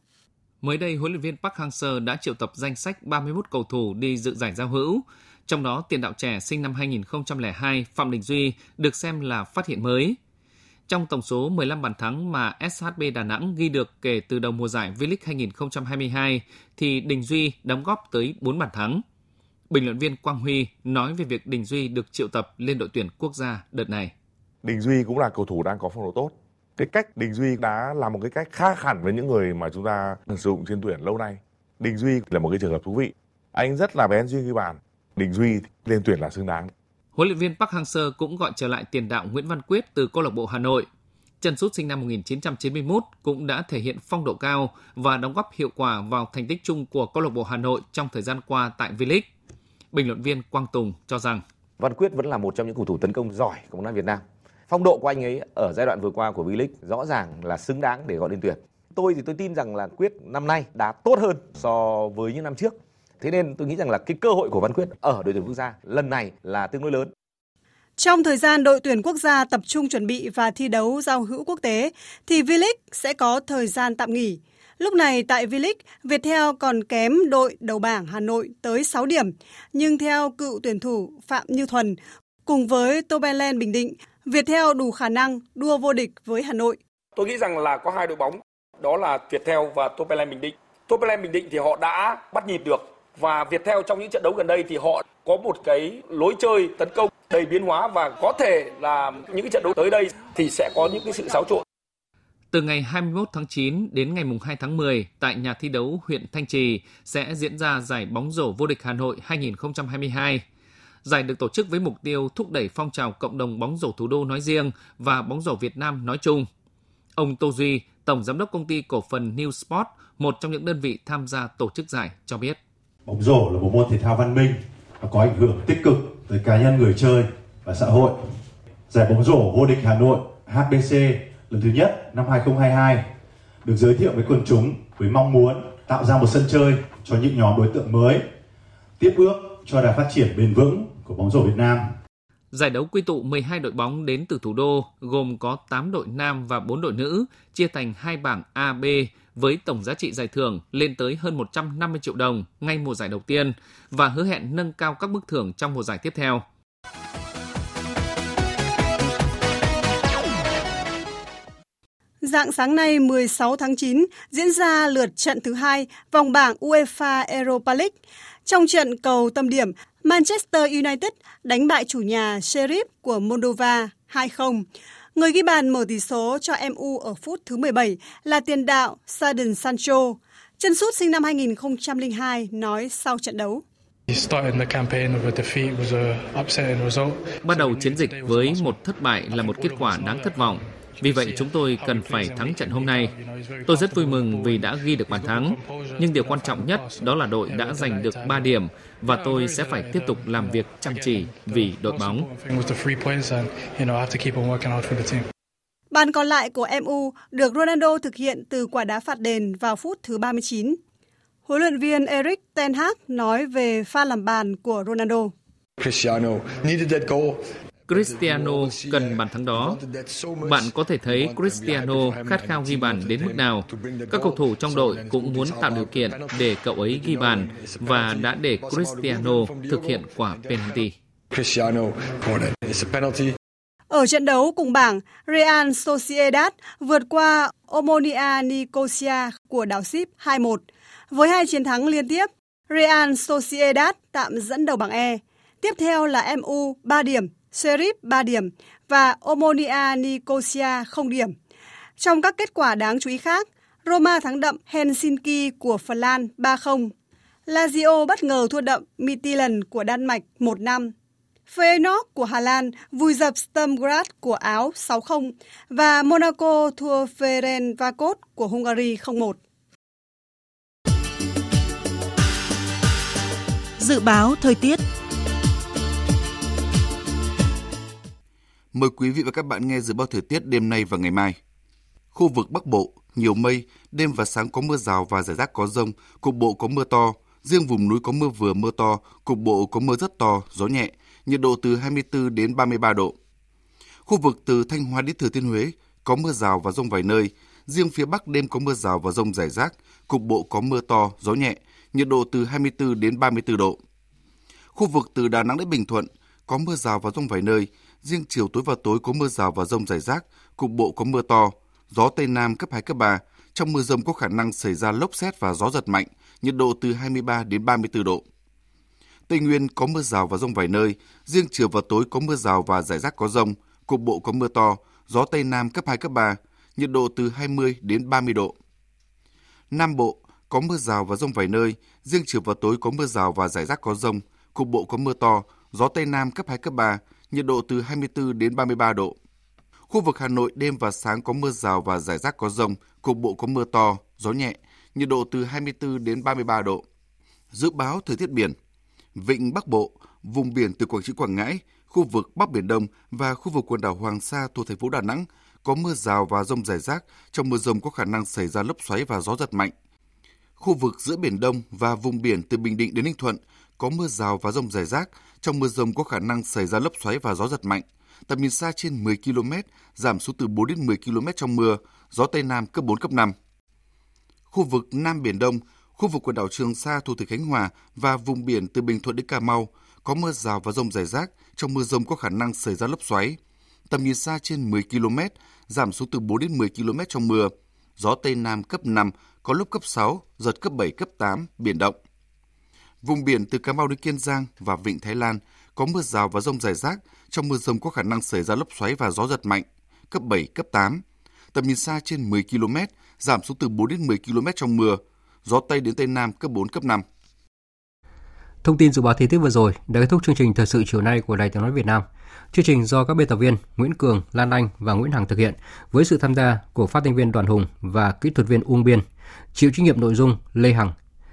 Mới đây, huấn luyện viên Park Hang-seo đã triệu tập danh sách 31 cầu thủ đi dự giải giao hữu. Trong đó, tiền đạo trẻ sinh năm 2002 Phạm Đình Duy được xem là phát hiện mới. Trong tổng số 15 bàn thắng mà SHB Đà Nẵng ghi được kể từ đầu mùa giải V-League 2022, thì Đình Duy đóng góp tới 4 bàn thắng. Bình luận viên Quang Huy nói về việc Đình Duy được triệu tập lên đội tuyển quốc gia đợt này. Đình Duy cũng là cầu thủ đang có phong độ tốt. Cái cách Đình Duy đã là một cái cách khác hẳn với những người mà chúng ta sử dụng trên tuyển lâu nay. Đình Duy là một cái trường hợp thú vị. Anh rất là bén duyên ghi bàn. Đình Duy lên tuyển là xứng đáng. Huấn luyện viên Park Hang-seo cũng gọi trở lại tiền đạo Nguyễn Văn Quyết từ câu lạc bộ Hà Nội. Trần Sút sinh năm 1991 cũng đã thể hiện phong độ cao và đóng góp hiệu quả vào thành tích chung của câu lạc bộ Hà Nội trong thời gian qua tại V-League. Bình luận viên Quang Tùng cho rằng, Văn Quyết vẫn là một trong những cầu thủ tấn công giỏi của bóng đá Việt Nam. Phong độ của anh ấy ở giai đoạn vừa qua của V-League rõ ràng là xứng đáng để gọi lên tuyển. Tôi thì tôi tin rằng là Quyết năm nay đã tốt hơn so với những năm trước. Thế nên tôi nghĩ rằng là cái cơ hội của Văn Quyết ở đội tuyển quốc gia lần này là tương đối lớn. Trong thời gian đội tuyển quốc gia tập trung chuẩn bị và thi đấu giao hữu quốc tế, thì V-League sẽ có thời gian tạm nghỉ. Lúc này tại V-League, Viettel còn kém đội đầu bảng Hà Nội tới 6 điểm. Nhưng theo cựu tuyển thủ Phạm Như Thuần, cùng với Toberland Bình Định, Viettel đủ khả năng đua vô địch với Hà Nội. Tôi nghĩ rằng là có hai đội bóng, đó là Viettel và Toberland Bình Định. Toberland Bình Định thì họ đã bắt nhịp được và Viettel trong những trận đấu gần đây thì họ có một cái lối chơi tấn công đầy biến hóa và có thể là những cái trận đấu tới đây thì sẽ có những cái sự xáo trộn. Từ ngày 21 tháng 9 đến ngày 2 tháng 10 tại nhà thi đấu huyện Thanh Trì sẽ diễn ra giải bóng rổ vô địch Hà Nội 2022. Giải được tổ chức với mục tiêu thúc đẩy phong trào cộng đồng bóng rổ thủ đô nói riêng và bóng rổ Việt Nam nói chung. Ông Tô Duy, Tổng Giám đốc Công ty Cổ phần New Sport, một trong những đơn vị tham gia tổ chức giải, cho biết. Bóng rổ là một môn thể thao văn minh và có ảnh hưởng tích cực tới cá nhân người chơi và xã hội. Giải bóng rổ vô địch Hà Nội HBC lần thứ nhất năm 2022 được giới thiệu với quần chúng với mong muốn tạo ra một sân chơi cho những nhóm đối tượng mới, tiếp bước cho đà phát triển bền vững của bóng rổ Việt Nam. Giải đấu quy tụ 12 đội bóng đến từ thủ đô, gồm có 8 đội nam và 4 đội nữ, chia thành hai bảng A, B với tổng giá trị giải thưởng lên tới hơn 150 triệu đồng ngay mùa giải đầu tiên và hứa hẹn nâng cao các mức thưởng trong mùa giải tiếp theo. Dạng sáng nay 16 tháng 9 diễn ra lượt trận thứ hai vòng bảng UEFA Europa League. Trong trận cầu tâm điểm, Manchester United đánh bại chủ nhà Sheriff của Moldova 2-0. Người ghi bàn mở tỷ số cho MU ở phút thứ 17 là tiền đạo Jadon Sancho. Chân sút sinh năm 2002 nói sau trận đấu. Bắt đầu chiến dịch với một thất bại là một kết quả đáng thất vọng. Vì vậy chúng tôi cần phải thắng trận hôm nay. Tôi rất vui mừng vì đã ghi được bàn thắng, nhưng điều quan trọng nhất đó là đội đã giành được 3 điểm và tôi sẽ phải tiếp tục làm việc chăm chỉ vì đội bóng. Bàn còn lại của MU được Ronaldo thực hiện từ quả đá phạt đền vào phút thứ 39. Huấn luyện viên Eric Ten Hag nói về pha làm bàn của Ronaldo. Cristiano needed that goal. Cristiano cần bàn thắng đó. Bạn có thể thấy Cristiano khát khao ghi bàn đến mức nào. Các cầu thủ trong đội cũng muốn tạo điều kiện để cậu ấy ghi bàn và đã để Cristiano thực hiện quả penalty. Ở trận đấu cùng bảng, Real Sociedad vượt qua Omonia Nicosia của đảo Ship 2-1. Với hai chiến thắng liên tiếp, Real Sociedad tạm dẫn đầu bảng E. Tiếp theo là MU 3 điểm, Sheriff 3 điểm và Omonia Nicosia 0 điểm. Trong các kết quả đáng chú ý khác, Roma thắng đậm Helsinki của Phần Lan 3-0. Lazio bất ngờ thua đậm Midtjylland của Đan Mạch 1-5. Feyenoord của Hà Lan vùi dập Sturmgrad của Áo 6-0 và Monaco thua Ferencváros của Hungary 0-1. Dự báo thời tiết Mời quý vị và các bạn nghe dự báo thời tiết đêm nay và ngày mai. Khu vực Bắc Bộ, nhiều mây, đêm và sáng có mưa rào và rải rác có rông, cục bộ có mưa to, riêng vùng núi có mưa vừa mưa to, cục bộ có mưa rất to, gió nhẹ, nhiệt độ từ 24 đến 33 độ. Khu vực từ Thanh Hóa đến Thừa Thiên Huế có mưa rào và rông vài nơi, Riêng phía Bắc đêm có mưa rào và rông rải rác, cục bộ có mưa to, gió nhẹ, nhiệt độ từ 24 đến 34 độ. Khu vực từ Đà Nẵng đến Bình Thuận có mưa rào và rông vài nơi, riêng chiều tối và tối có mưa rào và rông rải rác, cục bộ có mưa to, gió Tây Nam cấp 2, cấp 3. Trong mưa rông có khả năng xảy ra lốc xét và gió giật mạnh, nhiệt độ từ 23 đến 34 độ. Tây Nguyên có mưa rào và rông vài nơi, riêng chiều và tối có mưa rào và rải rác có rông, cục bộ có mưa to, gió Tây Nam cấp 2, cấp 3, nhiệt độ từ 20 đến 30 độ. Nam Bộ có mưa rào và rông vài nơi, riêng chiều và tối có mưa rào và rải rác có rông, cục bộ có mưa to, gió Tây Nam cấp 2, cấp 3, nhiệt độ từ 24 đến 33 độ. Khu vực Hà Nội đêm và sáng có mưa rào và rải rác có rông, cục bộ có mưa to, gió nhẹ, nhiệt độ từ 24 đến 33 độ. Dự báo thời tiết biển, Vịnh Bắc Bộ, vùng biển từ Quảng Trị Quảng Ngãi, khu vực Bắc Biển Đông và khu vực quần đảo Hoàng Sa thuộc thành phố Đà Nẵng có mưa rào và rông rải rác, trong mưa rông có khả năng xảy ra lốc xoáy và gió giật mạnh. Khu vực giữa Biển Đông và vùng biển từ Bình Định đến Ninh Thuận có mưa rào và rông rải rác, trong mưa rông có khả năng xảy ra lốc xoáy và gió giật mạnh. Tầm nhìn xa trên 10 km, giảm xuống từ 4 đến 10 km trong mưa, gió Tây Nam cấp 4, cấp 5. Khu vực Nam Biển Đông, khu vực quần đảo Trường Sa thuộc tỉnh Khánh Hòa và vùng biển từ Bình Thuận đến Cà Mau có mưa rào và rông rải rác, trong mưa rông có khả năng xảy ra lốc xoáy. Tầm nhìn xa trên 10 km, giảm xuống từ 4 đến 10 km trong mưa. Gió Tây Nam cấp 5, có lúc cấp 6, giật cấp 7, cấp 8, biển động. Vùng biển từ Cà Mau đến Kiên Giang và Vịnh Thái Lan có mưa rào và rông rải rác, trong mưa rông có khả năng xảy ra lốc xoáy và gió giật mạnh, cấp 7, cấp 8. Tầm nhìn xa trên 10 km, giảm xuống từ 4 đến 10 km trong mưa. Gió Tây đến Tây Nam cấp 4, cấp 5. Thông tin dự báo thời tiết vừa rồi đã kết thúc chương trình thời sự chiều nay của Đài Tiếng nói Việt Nam. Chương trình do các biên tập viên Nguyễn Cường, Lan Anh và Nguyễn Hằng thực hiện với sự tham gia của phát thanh viên Đoàn Hùng và kỹ thuật viên Uông Biên. Chịu trách nhiệm nội dung Lê Hằng.